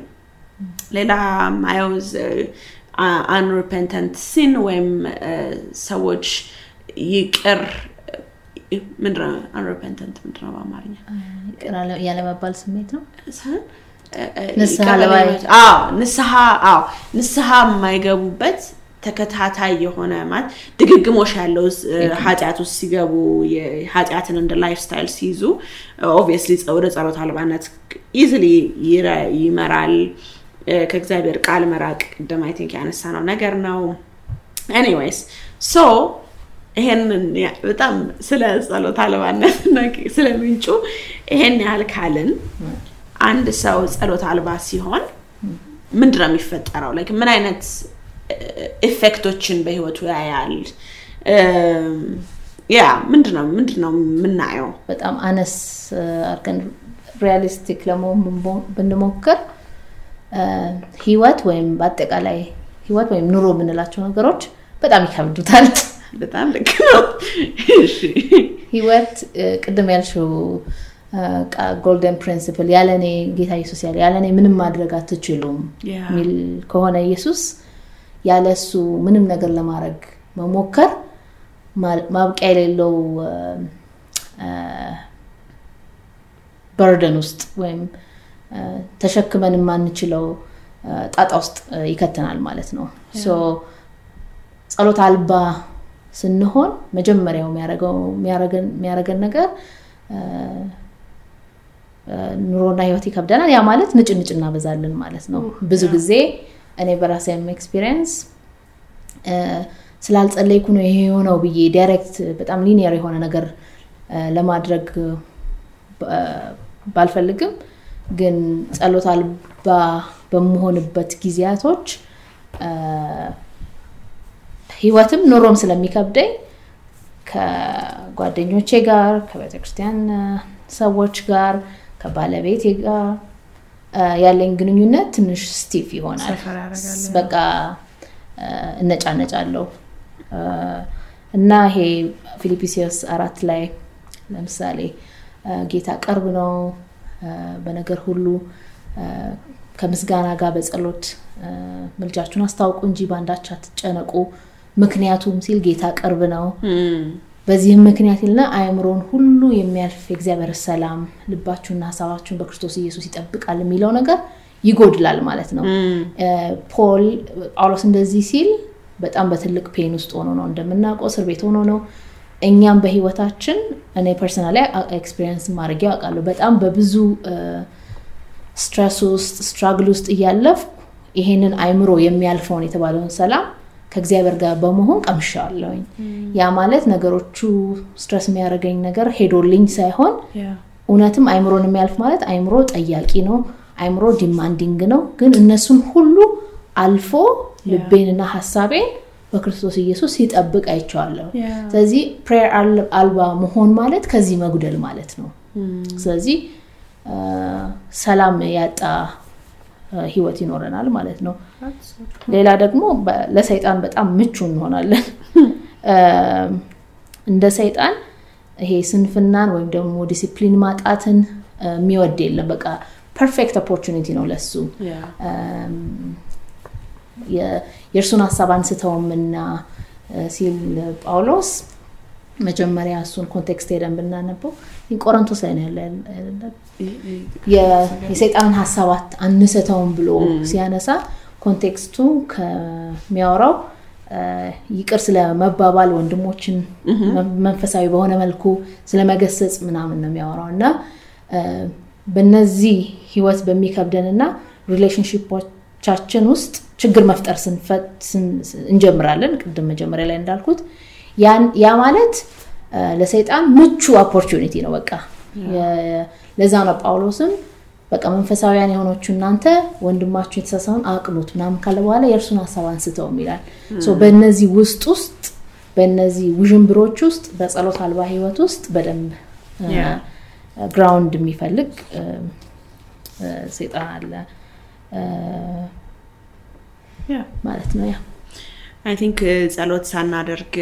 ሌላ ማየው unrepentant sin ወይም ሰዎች ይቅር ምንድነው? unrepentant ምንድነው በአማርኛ? ያለመባል ስሜት ነው? ንስሐ የማይገቡበት ተከታታይ የሆነ ማለት ድግግሞሽ ያለው ኃጢአት ውስጥ ሲገቡ ኃጢአትን እንደ lifestyle ሲይዙ obviously ወደ ጸሎት አልባነት easily ይመራል። ከእግዚአብሔር ቃል መራቅ ቅድም I think ያነሳ ነው ነገር ነው። anyways so ይሄንን በጣም ስለ ጸሎት አልባነት ስለ ምንጩ ይሄን ያህል ካልን አንድ ሰው ጸሎት አልባ ሲሆን ምንድን ነው የሚፈጠረው ምን አይነት effect ኦችን በህይወቱ ያያል። ያ ምንድነው ምንድነው የምናየው? በጣም አነስ አርገን realistic ለመሆን ብንሞክር ህይወት ወይም በአጠቃላይ ህይወት ወይም ኑሮ የምንላቸው ነገሮች በጣም ይከብዱታል። በጣም ልክ ነው። ህይወት ቅድም ያልሽው golden principle ያለኔ ጌታ ኢየሱስ ያለ ያለኔ ምንም ማድረግ አትችሉም የሚል ከሆነ ኢየሱስ ያለሱ ምንም ነገር ለማድረግ መሞከር ማብቂያ የሌለው burden ውስጥ ወይም ተሸክመን የማንችለው ጣጣ ውስጥ ይከተናል ማለት ነው። ጸሎት አልባ ስንሆን መጀመሪያው የሚያደርገን ነገር ኑሮና ህይወት ይከብደናል። ያ ማለት ንጭ ንጭ እናበዛለን ማለት ነው። ብዙ ጊዜ እኔ በራሴም experience ስላልጸለይኩ ነው ይሄ የሆነው ብዬ direct በጣም linear የሆነ ነገር ለማድረግ ባልፈልግም። ግን ጸሎት አልባ በመሆንበት ጊዜያቶች ህይወትም ኑሮም ስለሚከብደኝ ከጓደኞቼ ጋር ከቤተክርስቲያን ሰዎች ጋር ከባለቤቴ ጋር ያለኝ ግንኙነት ትንሽ ስቲፍ ይሆናል። በቃ እነጫነጫለሁ። እና ይሄ ፊልጵስዩስ አራት ላይ ለምሳሌ ጌታ ቅርብ ነው። በነገር ሁሉ ከምስጋና ጋር በጸሎት ምልጃችሁን አስታውቁ እንጂ በአንዳች አትጨነቁ። ምክንያቱም ሲል ጌታ ቅርብ ነው በዚህም ምክንያት ይልና አእምሮን ሁሉ የሚያልፍ የእግዚአብሔር ሰላም ልባችሁና ሀሳባችሁን በክርስቶስ ኢየሱስ ይጠብቃል የሚለው ነገር ይጎድላል ማለት ነው። ፖል ጳውሎስ እንደዚህ ሲል በጣም በትልቅ ፔን ውስጥ ሆኖ ነው እንደምናውቀው እስር ቤት ሆኖ ነው። እኛም በህይወታችን እኔ personal experience ማድረግ ያውቃለሁ በጣም በብዙ stress ውስጥ struggle ውስጥ እያለፍኩ ይሄንን አይምሮ የሚያልፈውን የተባለውን ሰላም ከእግዚአብሔር ጋር በመሆን ቀምሻለሁኝ። ያ ማለት ነገሮቹ stress የሚያደርገኝ ነገር ሄዶልኝ ሳይሆን እውነትም አይምሮን የሚያልፍ ማለት አይምሮ ጠያቂ ነው አይምሮ demanding ነው። ግን እነሱን ሁሉ አልፎ ልቤንና ሀሳቤን በክርስቶስ ኢየሱስ ሲጠብቅ አይቸዋለሁ ስለዚህ ፕሬየር አልባ መሆን ማለት ከዚህ መጉደል ማለት ነው። ስለዚህ ሰላም ያጣ ህይወት ይኖረናል ማለት ነው። ሌላ ደግሞ ለሰይጣን በጣም ምቹ እንሆናለን። እንደ ሰይጣን ይሄ ስንፍናን ወይም ደግሞ ዲሲፕሊን ማጣትን የሚወድ የለም። በቃ perfect opportunity ነው ለሱ። የእርሱን ሀሳብ አንስተውም እና ሲል ጳውሎስ መጀመሪያ እሱን context ሄደን ብናነበው ቆሮንቶስ ላይ ነው ያለ የሰይጣንን ሀሳብ አንስተውም ብሎ ሲያነሳ context ኡ ከሚያወራው ይቅር ስለመባባል ወንድሞችን መንፈሳዊ በሆነ መልኩ ስለመገሰጽ ምናምን ነው የሚያወራው እና በነዚህ ህይወት በሚከብደን እና relationship ኦቻችን ውስጥ ችግር መፍጠር እንጀምራለን ቅድም መጀመሪያ ላይ እንዳልኩት ያ ማለት ለሰይጣን ምቹ opportunity ነው በቃ። ለዛ ነው ጳውሎስም በቃ መንፈሳዊያን የሆናችሁ እናንተ ወንድማችሁ የተሳሳተውን አቅኑት ምናምን ካለ በኋላ የእርሱን ሀሳብ አንስተውም ይላል። በእነዚህ ውስጥ ውስጥ በእነዚህ ውዥንብሮች ውስጥ በጸሎት አልባ ህይወት ውስጥ በደንብ ground የሚፈልግ ሴጣን አለ። ማለት ነው ያ I think ጸሎት ሳናደርግ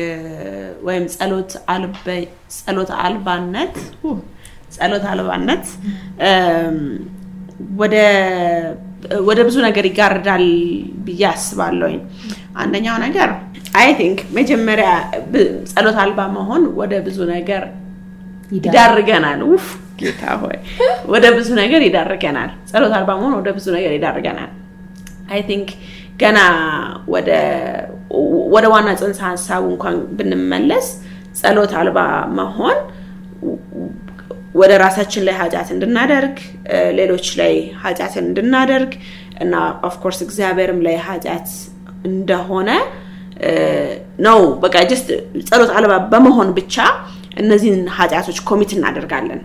ወይም ጸሎት ጸሎት አልባነት ጸሎት አልባነት ወደ ብዙ ነገር ይዳርጋል ብዬ አስባለሁኝ። አንደኛው ነገር I think መጀመሪያ ጸሎት አልባ መሆን ወደ ብዙ ነገር ይዳርገናል። ውፍ ጌታ ሆይ! ወደ ብዙ ነገር ይዳርገናል። ጸሎት አልባ መሆን ወደ ብዙ ነገር ይዳርገናል። I think ገና ወደ ዋና ጽንሰ ሀሳቡ እንኳን ብንመለስ ጸሎት አልባ መሆን ወደ ራሳችን ላይ ኃጢአት እንድናደርግ ሌሎች ላይ ኃጢአትን እንድናደርግ እና of course እግዚአብሔርም ላይ ኃጢአት እንደሆነ ነው በቃ just ጸሎት አልባ በመሆን ብቻ እነዚህን ኃጢአቶች commit እናደርጋለን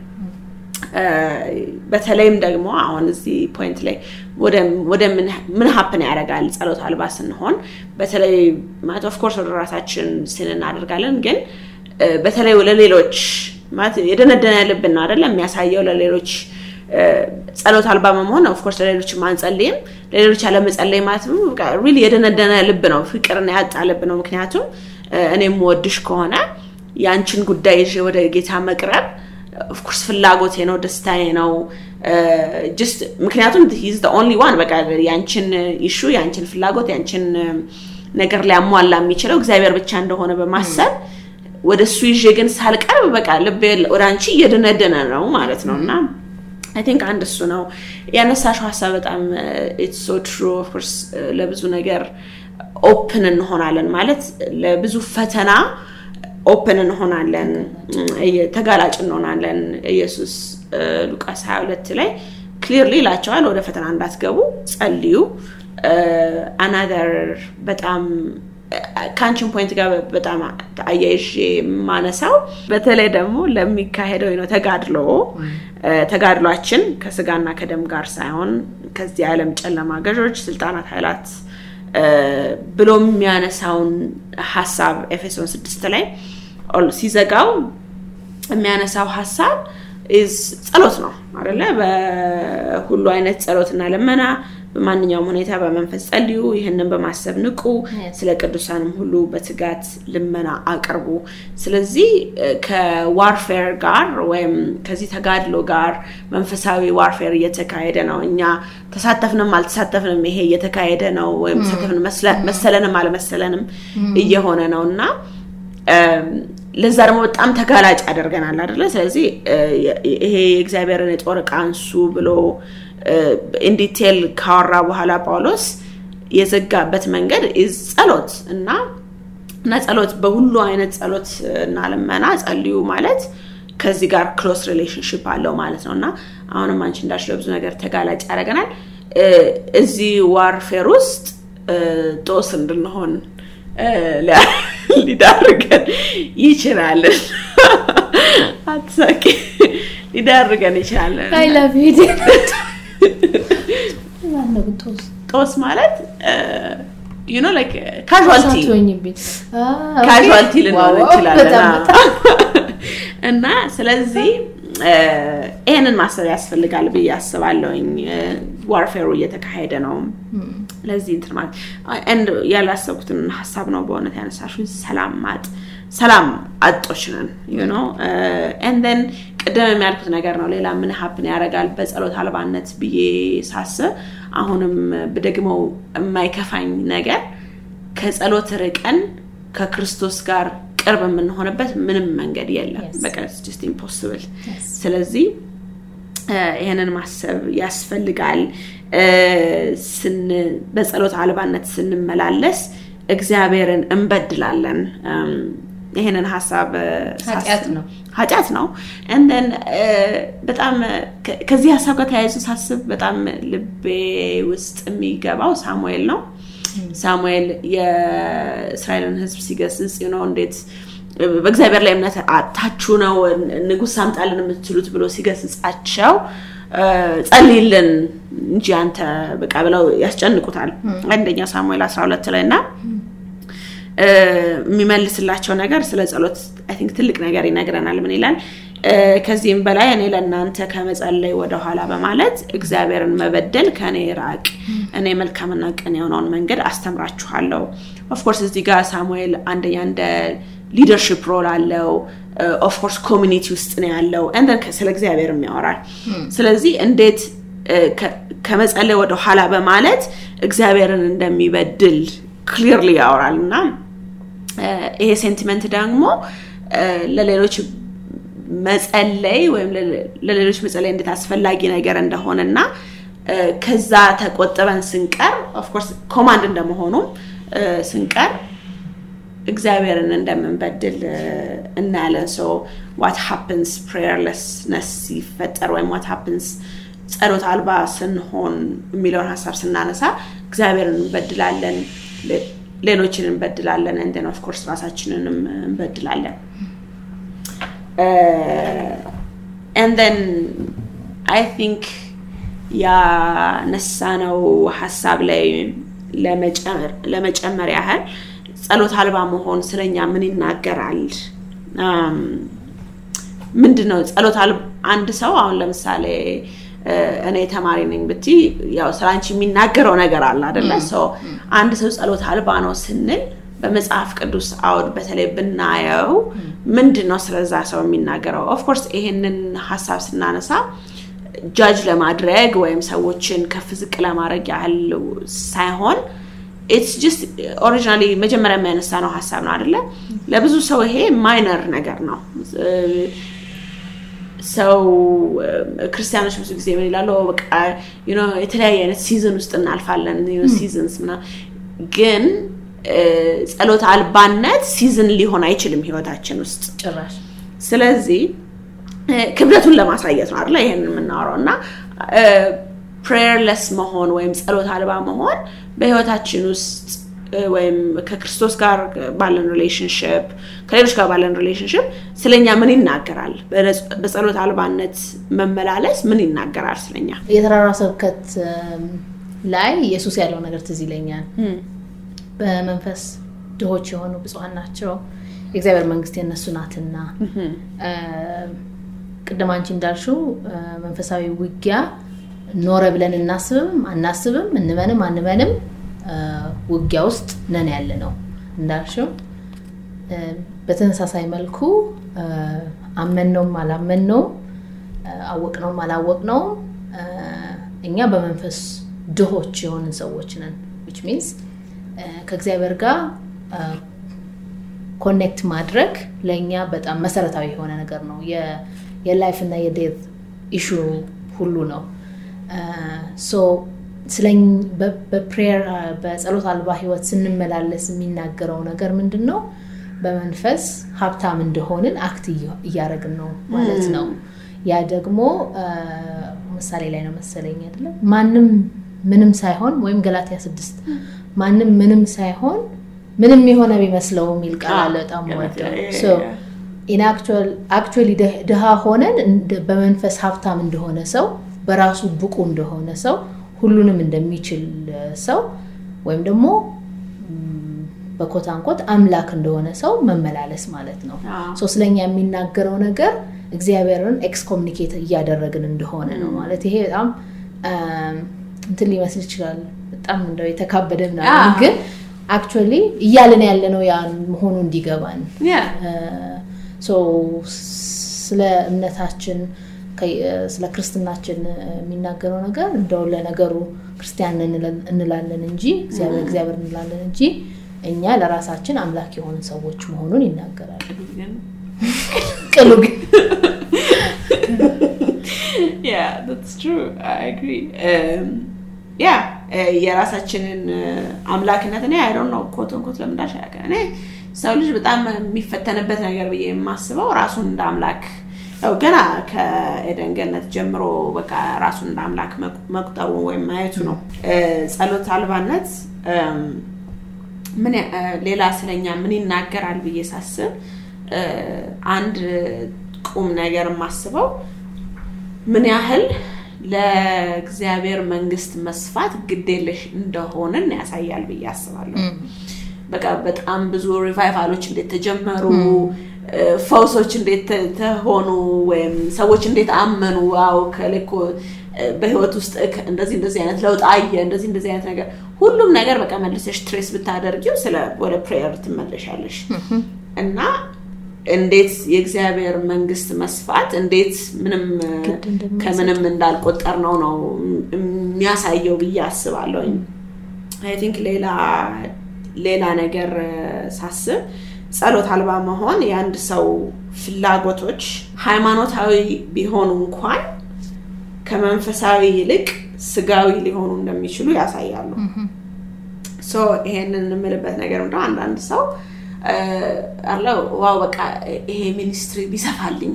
በተለይም ደግሞ አሁን እዚህ point ላይ ወደ ምን happen ያደርጋል ጸሎት አልባ ስንሆን በተለይ ማለት of course ወደ ራሳችን ስን እናደርጋለን ግን በተለይ ለሌሎች ማለት የደነደነ ነው አይደለም የሚያሳየው ለሌሎች ጸሎት አልባ መሆን of course ለሌሎች አንጸልይም። ለሌሎች ያለመጸለይ ማለት really የደነደነ ልብ ነው ፍቅርን ያጣ ልብ ነው። ምክንያቱም እኔ የምወድሽ ከሆነ የአንችን ጉዳይ ወደ ጌታ መቅረብ of course ፍላጎቴ ነው ደስታዬ ነው። just ምክንያቱም He's only one በቃ ያንችን issue ያንችን ፍላጎት ያንችን ነገር ሊያሟላ የሚችለው እግዚአብሔር ብቻ እንደሆነ በማሰብ ወደ እሱ ይዤ ግን ሳልቀርብ በቃ ልቤ ወደ አንቺ እየደነደነ ነው ማለት ነው። እና I think አንድ እሱ ነው። ያነሳሽው ሀሳብ በጣም it's so true of course ለብዙ ነገር open እንሆናለን ማለት ለብዙ ፈተና open እንሆናለን ተጋላጭ እንሆናለን። ኢየሱስ ሉቃስ 22 ላይ clearly ይላቸዋል ወደ ፈተና እንዳትገቡ ጸልዩ። another በጣም ከአንቺን point ጋር በጣም አያይዤ የማነሳው በተለይ ደግሞ ለሚካሄደው ነው ተጋድሎ። ተጋድሏችን ከስጋና ከደም ጋር ሳይሆን ከዚህ የዓለም ጨለማ ገዦች ስልጣናት ኃይላት ብሎ የሚያነሳውን ሀሳብ ኤፌሶን ስድስት ላይ ሲዘጋው የሚያነሳው ሀሳብ ጸሎት ነው አደለ በሁሉ አይነት ጸሎትና ልመና በማንኛውም ሁኔታ በመንፈስ ጸልዩ። ይህንን በማሰብ ንቁ። ስለ ቅዱሳንም ሁሉ በትጋት ልመና አቅርቡ። ስለዚህ ከ warfare ጋር ወይም ከዚህ ተጋድሎ ጋር መንፈሳዊ warfare እየተካሄደ ነው። እኛ ተሳተፍንም አልተሳተፍንም ይሄ እየተካሄደ ነው ወይም ተሳተፍን መሰለንም አልመሰለንም እየሆነ ነው እና ለዛ ደግሞ በጣም ተጋላጭ ያደርገናል አደለ ስለዚህ ይሄ የእግዚአብሔርን የጦር ዕቃ አንሱ ብሎ in detail ካወራ በኋላ ጳውሎስ የዘጋበት መንገድ ጸሎት እና እና ጸሎት በሁሉ አይነት ጸሎት እና ልመና ጸልዩ ማለት ከዚህ ጋር close relationship አለው ማለት ነው። እና አሁንም አንቺ እንዳልሽ ለብዙ ነገር ተጋላጭ ያደረገናል እዚህ warfare ውስጥ ጦስ እንድንሆን ሊዳርገን ይችላል። አትሳቂ። ሊዳርገን ይችላል ጦስ ማለት you know like casualty casualty ልንሆን እንችላለን። እና ስለዚህ ይህንን ማሰብ ያስፈልጋል ብዬ አስባለሁኝ። warfare ኡ እየተካሄደ ነው። ለዚህ እንትን ማለት ያላሰብኩትን ሀሳብ ነው በእውነት ያነሳሽ ሰላም ማጥ ሰላም አጦች ነን you know ን ቅድም የሚያልኩት ነገር ነው። ሌላ ምን happen ያደርጋል? በጸሎት አልባነት ብዬ ሳስብ አሁንም ብደግመው የማይከፋኝ ነገር ከጸሎት ርቀን ከክርስቶስ ጋር ቅርብ የምንሆንበት ምንም መንገድ የለም።. በቃ just impossible።. ስለዚህ ይህንን ማሰብ ያስፈልጋል። በጸሎት አልባነት ስንመላለስ እግዚአብሔርን እንበድላለን። ይህንን ሀሳብ ኃጢአት ነው። and then በጣም ከዚህ ሀሳብ ጋር ተያይዞ ሳስብ በጣም ልቤ ውስጥ የሚገባው ሳሙኤል ነው። ሳሙኤል የእስራኤልን ሕዝብ ሲገስጽ ነው እንዴት በእግዚአብሔር ላይ እምነት አጥታችሁ ነው ንጉሥ አምጣልን የምትሉት ብሎ ሲገስጻቸው ጸልይልን እንጂ አንተ በቃ ብለው ያስጨንቁታል። አንደኛ ሳሙኤል 12 ላይ እና የሚመልስላቸው ነገር ስለ ጸሎት I think ትልቅ ነገር ይነግረናል። ምን ይላል? ከዚህም በላይ እኔ ለእናንተ ከመጸለይ ወደኋላ በማለት እግዚአብሔርን መበደል ከእኔ ራቅ፣ እኔ መልካምና ቅን የሆነውን መንገድ አስተምራችኋለሁ። of course እዚህ ጋር ሳሙኤል አንደኛ እንደ leadership role አለው። of course community ውስጥ ነው ያለው። and then ስለ እግዚአብሔርም ያወራል። ስለዚህ እንዴት ከመጸለይ ወደኋላ በማለት እግዚአብሔርን እንደሚበድል clearly ያወራል እና ይሄ sentiment ደግሞ ለሌሎች መጸለይ ወይም ለሌ- ለሌሎች መጸለይ እንዴት አስፈላጊ ነገር እንደሆነና ከዛ ተቆጥበን ስንቀር of course command እንደመሆኑም እ፣ ስንቀር እግዚአብሔርን እንደምንበድል እናያለን። so what happens prayerlessness ሲፈጠር ወይም what happens ጸሎት አልባ ስንሆን የሚለውን ሀሳብ ስናነሳ እግዚአብሔርን እንበድላለን፣ ሌሎችን እንበድላለን፣ and then of course ራሳችንንም እንበድላለን። and then I think ያነሳነው ሀሳብ ላይ ለመጨመር ያህል ጸሎት አልባ መሆን ስለኛ ምን ይናገራል? አም፣ ምንድን ነው ጸሎት አንድ ሰው አሁን ለምሳሌ እ፣ እኔ ተማሪ ነኝ ብቲ ያው ስለ አንቺ የሚናገረው ነገር አለ አደለ? አንድ ሰው ጸሎት አልባ ነው ስንል በመጽሐፍ ቅዱስ አውድ በተለይ ብናየው ምንድን ነው ስለዛ ሰው የሚናገረው? of course ይሄንን ሀሳብ ስናነሳ ጃጅ ለማድረግ ወይም ሰዎችን ከፍ ዝቅ ለማድረግ ያህል ሳይሆን it's just originally መጀመሪያ የሚያነሳ ነው ሀሳብ ነው አደለ? ለብዙ ሰው ይሄ minor ነገር ነው። ሰው ክርስቲያኖች ብዙ ጊዜ ምን ይላሉ? በቃ የተለያየ አይነት season ውስጥ እናልፋለን seasons ምናምን ግን ጸሎት አልባነት season ሊሆን አይችልም ህይወታችን ውስጥ። ጭራሽ ስለዚህ ክብደቱን ለማሳየት ነው አይደለ ይሄንን የምናወራው እና prayerless መሆን ወይም ጸሎት አልባ መሆን በህይወታችን ውስጥ ወይም ከክርስቶስ ጋር ባለን relationship ከሌሎች ጋር ባለን relationship ስለኛ ምን ይናገራል? በጸሎት አልባነት መመላለስ ምን ይናገራል ስለኛ? የተራራ ስብከት ላይ ኢየሱስ ያለው ነገር ትዝ ይለኛል። በመንፈስ ድሆች የሆኑ ብፁዓን ናቸው። የእግዚአብሔር መንግስት የእነሱ ናትና። ቅድም አንቺ እንዳልሽው መንፈሳዊ ውጊያ ኖረ ብለን እናስብም አናስብም እንመንም አንመንም ውጊያ ውስጥ ነን ያለ ነው እንዳልሽው በተመሳሳይ መልኩ አመንነውም አላመንነውም አወቅነውም አላወቅነውም እኛ በመንፈስ ድሆች የሆንን ሰዎች ነን። which means ከእግዚአብሔር ጋር connect ማድረግ ለእኛ በጣም መሰረታዊ የሆነ ነገር ነው። የ life እና የ death issue ሁሉ ነው። so በ prayer በጸሎት አልባ ህይወት ስንመላለስ የሚናገረው ነገር ምንድን ነው? በመንፈስ ሀብታም እንደሆንን act እያደረግን ነው ማለት ነው። ያ ደግሞ ምሳሌ ላይ ነው መሰለኝ አይደለም ማንም ምንም ሳይሆን ወይም ገላትያ ስድስት ማንም ምንም ሳይሆን ምንም የሆነ ቢመስለው የሚል ቃል አለ። በጣም ወደው actually ድሃ ሆነን በመንፈስ ሀብታም እንደሆነ ሰው በራሱ ብቁ እንደሆነ ሰው ሁሉንም እንደሚችል ሰው ወይም ደግሞ በኮታንኮት አምላክ እንደሆነ ሰው መመላለስ ማለት ነው። ስለኛ የሚናገረው ነገር እግዚአብሔርን excommunicate እያደረግን እንደሆነ ነው ማለት ይሄ በጣም እንትን ሊመስል ይችላል። በጣም እንደው የተካበደ ምናምን ግን actually እያለን ያለ ነው ያ መሆኑ እንዲገባን ስለ እምነታችን ስለ ክርስትናችን የሚናገረው ነገር እንደው ለነገሩ ክርስቲያን እንላለን እንጂ እግዚአብሔር እግዚአብሔር እንላለን እንጂ እኛ ለራሳችን አምላክ የሆኑ ሰዎች መሆኑን ይናገራል። ቅሉ ግን yeah, that's true. I agree. Um, uh, የራሳችንን አምላክነት እኔ I don't know quote እንዳልሽ አላውቅም። እኔ ሰው ልጅ በጣም የሚፈተንበት ነገር ብዬ የማስበው ራሱን እንደ አምላክ ያው ገና ከኤደን ገነት ጀምሮ በቃ ራሱን እንደ አምላክ መቁ- መቁጠሩ ወይም ማየቱ ነው። ጸሎት አልባነት ምን ያ- ሌላ ስለኛ ምን ይናገራል ብዬ ሳስብ አንድ ቁም ነገር የማስበው ምን ያህል ለእግዚአብሔር መንግስት መስፋት ግዴለሽ እንደሆንን ያሳያል ብዬ አስባለሁ። በቃ በጣም ብዙ revival ኦች እንዴት ተጀመሩ፣ ፈውሶች እንዴት ተሆኑ፣ ወይም ሰዎች እንዴት አመኑ። wow ከልኮ በህይወት ውስጥ እንደዚህ እንደዚህ አይነት ለውጥ አየ፣ እንደዚህ እንደዚህ አይነት ነገር ሁሉም ነገር በቃ መልሰሽ trace ብታደርጊው ስለ ወደ prayer ትመለሻለሽ እና እንዴት የእግዚአብሔር መንግስት መስፋት እንዴት ምንም ከምንም እንዳልቆጠር ነው ነው የሚያሳየው ብዬ አስባለሁኝ። I think ሌላ ሌላ ነገር ሳስብ ጸሎት አልባ መሆን የአንድ ሰው ፍላጎቶች ሃይማኖታዊ ቢሆኑ እንኳን ከመንፈሳዊ ይልቅ ስጋዊ ሊሆኑ እንደሚችሉ ያሳያሉ። ይሄንን የምልበት ነገር ምንድነው አንዳንድ ሰው እ፣ አለ wow በቃ ይሄ ministry ቢሰፋልኝ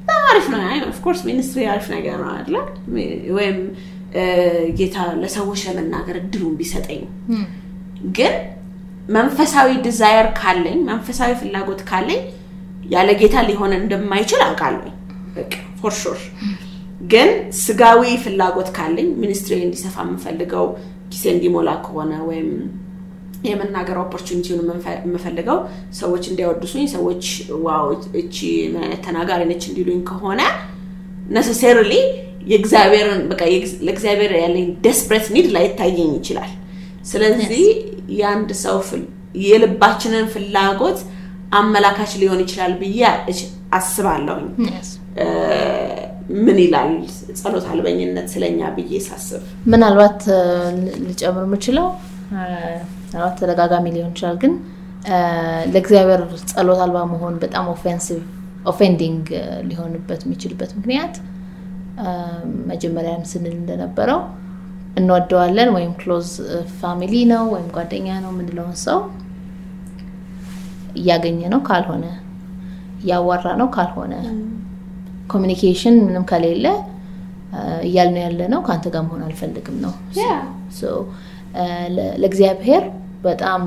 በጣም አሪፍ ነው። of course ministry አሪፍ ነገር ነው አይደለ? ወይም ጌታ ለሰዎች ለመናገር እድሉን ቢሰጠኝ ግን መንፈሳዊ desire ካለኝ መንፈሳዊ ፍላጎት ካለኝ ያለ ጌታ ሊሆን እንደማይችል አውቃለሁ። for sure። ግን ስጋዊ ፍላጎት ካለኝ ministry እንዲሰፋ የምፈልገው ጊዜ እንዲሞላ ከሆነ ወይም የመናገር opportunity ውን የምፈልገው ሰዎች እንዲያወድሱኝ ሰዎች wow እቺ ምን አይነት ተናጋሪ ነች? እንዲሉኝ ከሆነ ነሰሴሪሊ የእግዚአብሔርን በቃ ለእግዚአብሔር ያለኝ ደስፕሬት ኒድ ላይታየኝ ይችላል። ስለዚህ የአንድ ሰው የልባችንን ፍላጎት አመላካች ሊሆን ይችላል ብዬ አስባለሁኝ። ምን ይላል? ጸሎት አልበኝነት ስለኛ ብዬ ሳስብ። ምናልባት ልጨምር የምችለው ምናልባት ተደጋጋሚ ሊሆን ይችላል፣ ግን ለእግዚአብሔር ጸሎት አልባ መሆን በጣም offensive offending ሊሆንበት የሚችልበት ምክንያት መጀመሪያም ስንል እንደነበረው እንወደዋለን ወይም close family ነው ወይም ጓደኛ ነው የምንለውን ሰው እያገኘ ነው ካልሆነ እያዋራ ነው ካልሆነ communication ምንም ከሌለ እያልን ያለ ነው ከአንተ ጋር መሆን አልፈልግም ነው። ለእግዚአብሔር በጣም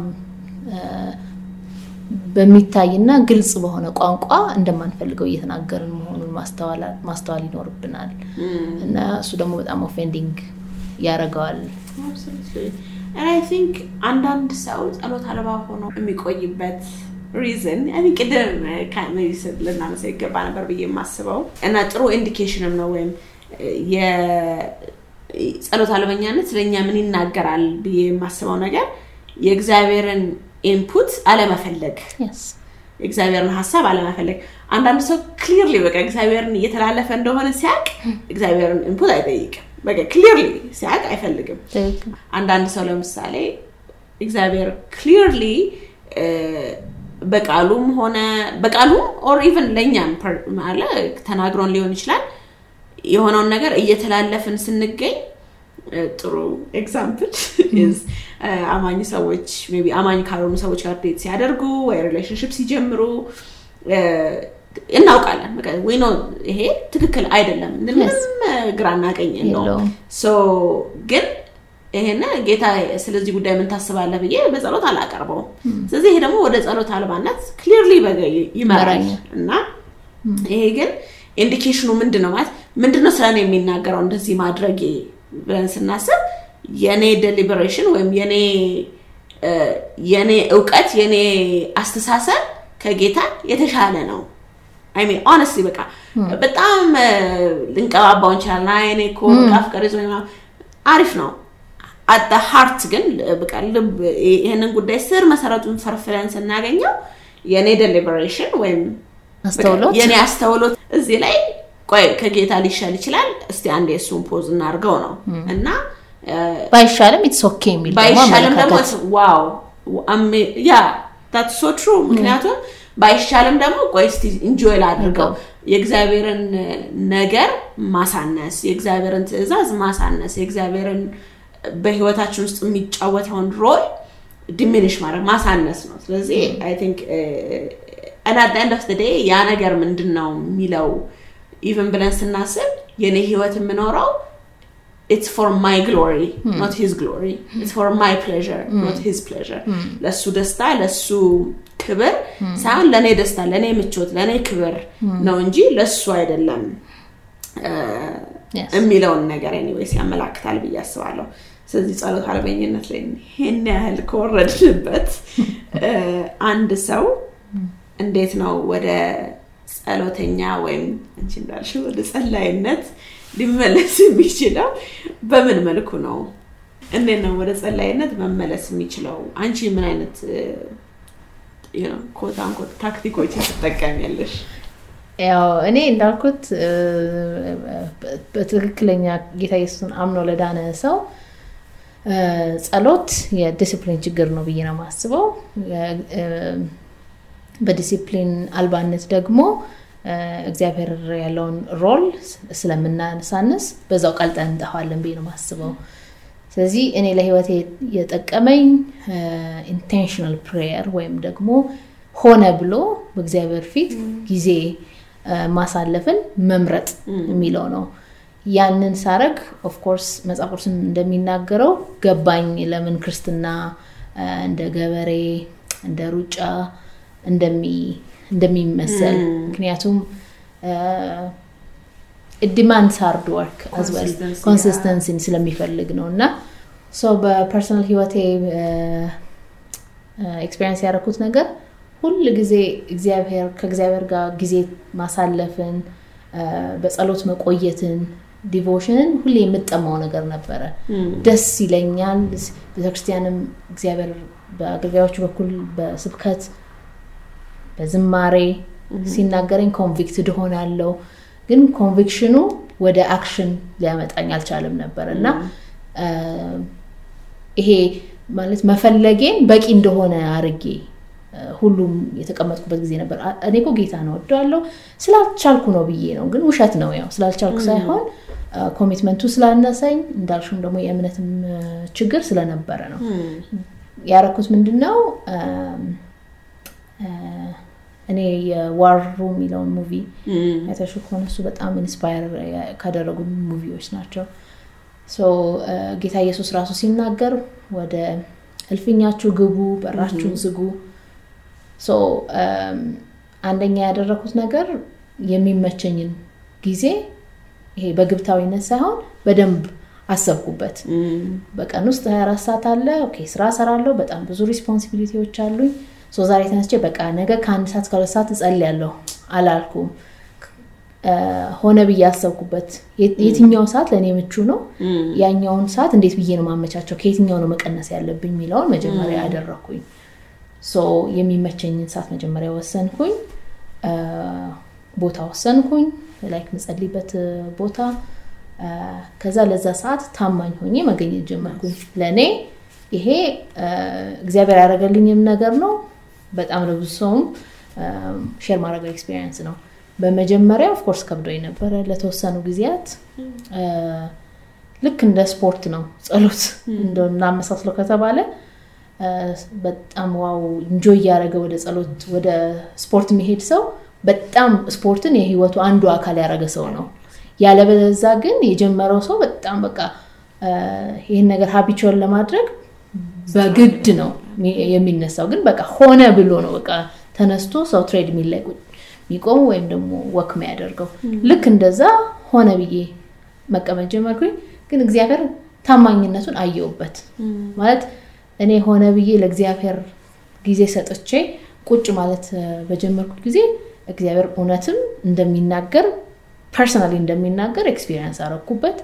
በሚታይና ግልጽ በሆነ ቋንቋ እንደማንፈልገው እየተናገርን መሆኑን ማስተዋል ይኖርብናል እና እሱ ደግሞ በጣም offending ያደርገዋል። Absolutely. And I think አንዳንድ ሰው ጸሎት አልባ ሆኖ የሚቆይበት reason እኔ ቅድም ከ medicine ልናነሳ ይገባ ነበር ብዬ የማስበው እና ጥሩ indication ም ነው ወይም የጸሎት አልበኛነት ስለኛ ምን ይናገራል ብዬ የማስበው ነገር የእግዚአብሔርን input አለመፈለግ. የእግዚአብሔርን ሀሳብ አለመፈለግ። አንዳንድ ሰው clearly በቃ እግዚአብሔርን እየተላለፈ እንደሆነ ሲያውቅ እግዚአብሔርን input አይጠይቅም። በቃ clearly ሲያውቅ አይፈልግም። አንዳንድ ሰው ለምሳሌ እግዚአብሔር clearly በቃሉም ሆነ በቃሉም or even ለእኛም ተናግሮን ሊሆን ይችላል የሆነውን ነገር እየተላለፍን ስንገኝ ጥሩ example አማኝ ሰዎች ቢ አማኝ ካልሆኑ ሰዎች ጋር date ሲያደርጉ ወይ relationship ሲጀምሩ እናውቃለን። know ይሄ ትክክል አይደለም ምንም ግራና ቀኝ so ግን ይሄን ጌታ ስለዚህ ጉዳይ ምን ታስባለህ ብዬ በጸሎት አላቀርበውም። ስለዚህ ይሄ ደግሞ ወደ ጸሎት አልባነት clearly ይመራል እና ይሄ ግን indication ኑ ምንድን ነው ማለት ምንድን ነው ስለ እኔ የሚናገረው እንደዚህ ማድረጌ ብለን ስናስብ የኔ deliberation ወይም የኔ የኔ እውቀት የኔ አስተሳሰብ ከጌታ የተሻለ ነው። I mean honestly በቃ በጣም እ፣ ልንቀባባው እንችላለን። አይ እኔ እኮ ይዞኝ ምናምን አሪፍ ነው። at heart ግን በቃ ልብ ይህንን ጉዳይ ስር መሰረቱን ፈርፍረን ስናገኘው የኔ deliberation ወይም አስተውሎት? የኔ አስተውሎት እዚህ ላይ ቆይ ከጌታ ሊሻል ይችላል። እስቲ አንድ የእሱን pause እናድርገው ነው። እና ባይሻልም it's okay የሚል ባይሻልም ደግሞ wow yeah that so true ምክንያቱም ባይሻልም ደግሞ ቆይ እስቲ enjoy ላድርገው። የእግዚአብሔርን ነገር ማሳነስ የእግዚአብሔርን ትእዛዝ ማሳነስ የእግዚአብሔርን በህይወታችን ውስጥ የሚጫወተውን role diminish ማድረግ ማሳነስ ነው። ስለዚህ I think እና end of day ያ ነገር ምንድን ነው የሚለው? even ብለን ስናስብ የኔ ህይወት የምኖረው it's for my glory not his glory it's for my pleasure not his pleasure ለእሱ ደስታ ለእሱ ክብር ሳይሆን ለእኔ ደስታ ለእኔ ምቾት ለእኔ ክብር ነው እንጂ ለእሱ አይደለም የሚለውን ነገር anyways ያመላክታል ብዬ አስባለሁ። ስለዚህ ጸሎት አልበኝነት ላይ ይህን ያህል ከወረድንበት አንድ ሰው እንዴት ነው ወደ ጸሎተኛ ወይም አንቺ እንዳልሽ ወደ ጸላይነት ሊመለስ የሚችለው? በምን መልኩ ነው? እንዴት ነው ወደ ጸላይነት መመለስ የሚችለው? አንቺ ምን አይነት quote unquote tactic ኦች ትጠቀሚያለሽ? ያው እኔ እንዳልኩት በትክክለኛ ጌታ ኢየሱስን አምኖ ለዳነ ሰው ጸሎት የዲስፕሊን ችግር ነው ብዬ ነው የማስበው በዲሲፕሊን አልባነት ደግሞ እግዚአብሔር ያለውን role ስለምናነሳንስ በዛው ቀልጠን እንጠፋለን ብዬ ነው የማስበው። ስለዚህ እኔ ለህይወት የጠቀመኝ intentional prayer ወይም ደግሞ ሆነ ብሎ በእግዚአብሔር ፊት ጊዜ ማሳለፍን መምረጥ የሚለው ነው። ያንን ሳረግ of course መጽሐፍ ቅዱስ እንደሚናገረው ገባኝ። ለምን ክርስትና እንደ ገበሬ እንደ ሩጫ እንደሚመሰል ምክንያቱም demands hard work as well consistency ን ስለሚፈልግ ነው እና በ personal ህይወቴ experience ያደረኩት ነገር ሁል ጊዜ እግዚአብሔር ከእግዚአብሔር ጋር ጊዜ ማሳለፍን በጸሎት መቆየትን devotion ን ሁሌ የምጠማው ነገር ነበረ። ደስ ይለኛል። ቤተክርስቲያንም እግዚአብሔር በአገልጋዮቹ በኩል በስብከት በዝማሬ ሲናገረኝ convicted እሆናለው ግን conviction ኑ ወደ action ሊያመጣኝ አልቻለም ነበር እና ይሄ ማለት መፈለጌን በቂ እንደሆነ አርጌ ሁሉም የተቀመጥኩበት ጊዜ ነበር። እኔ እኮ ጌታ ነው እወደዋለው ስላልቻልኩ ነው ብዬ ነው። ግን ውሸት ነው ያው ስላልቻልኩ ሳይሆን commitment ቱ ስላነሰኝ እንዳልሹም ደግሞ የእምነትም ችግር ስለነበረ ነው። ያረኩት ምንድን ነው እኔ War Room የሚለውን movie አይተሹ ከሆነ እሱ በጣም inspire ካደረጉኝ movie ዎች ናቸው። ጌታ ኢየሱስ ራሱ ሲናገር ወደ እልፍኛችሁ ግቡ በራችሁ ዝጉ። አንደኛ ያደረኩት ነገር የሚመቸኝን ጊዜ ይሄ በግብታዊነት ሳይሆን በደንብ አሰብኩበት። በቀን ውስጥ 24 ሰዓት አለ። okay ስራ ሰራለሁ በጣም ብዙ responsibility ዎች አሉኝ ዛሬ ተነስቼ በቃ ነገ ከአንድ ሰዓት ከሁለት ሰዓት እጸልያለሁ አላልኩም። ሆነ ብዬ አሰብኩበት። የትኛው ሰዓት ለእኔ ምቹ ነው? ያኛውን ሰዓት እንዴት ብዬ ነው ማመቻቸው ከየትኛው ነው መቀነስ ያለብኝ? የሚለውን መጀመሪያ ያደረግኩኝ የሚመቸኝን ሰዓት መጀመሪያ ወሰንኩኝ። ቦታ ወሰንኩኝ። like ምጸልይበት ቦታ። ከዛ ለዛ ሰዓት ታማኝ ሆኜ መገኘት ጀመርኩኝ። ለእኔ ይሄ እግዚአብሔር ያደረገልኝም ነገር ነው በጣም ለብዙ ሰውም share ማድረገው experience ነው። በመጀመሪያ of course ከብዶኝ ነበረ ለተወሰኑ ጊዜያት። ልክ እንደ ስፖርት ነው ጸሎት እናመሳስለው ከተባለ በጣም wow enjoy እያደረገ ወደ ጸሎት ወደ ስፖርት የሚሄድ ሰው በጣም ስፖርትን የህይወቱ አንዱ አካል ያደረገ ሰው ነው። ያለበለዛ ግን የጀመረው ሰው በጣም በቃ ይህን ነገር habit ቸውን ለማድረግ በግድ ነው የሚነሳው። ግን በቃ ሆነ ብሎ ነው በቃ ተነስቶ ሰው treadmill ላይ የሚቆሙ ወይም ደግሞ walk የሚያደርገው። ልክ እንደዛ ሆነ ብዬ መቀመጥ ጀመርኩኝ። ግን እግዚአብሔር ታማኝነቱን አየውበት ማለት እኔ ሆነ ብዬ ለእግዚአብሔር ጊዜ ሰጥቼ ቁጭ ማለት በጀመርኩት ጊዜ እግዚአብሔር እውነትም እንደሚናገር personally እንደሚናገር experience አረኩበት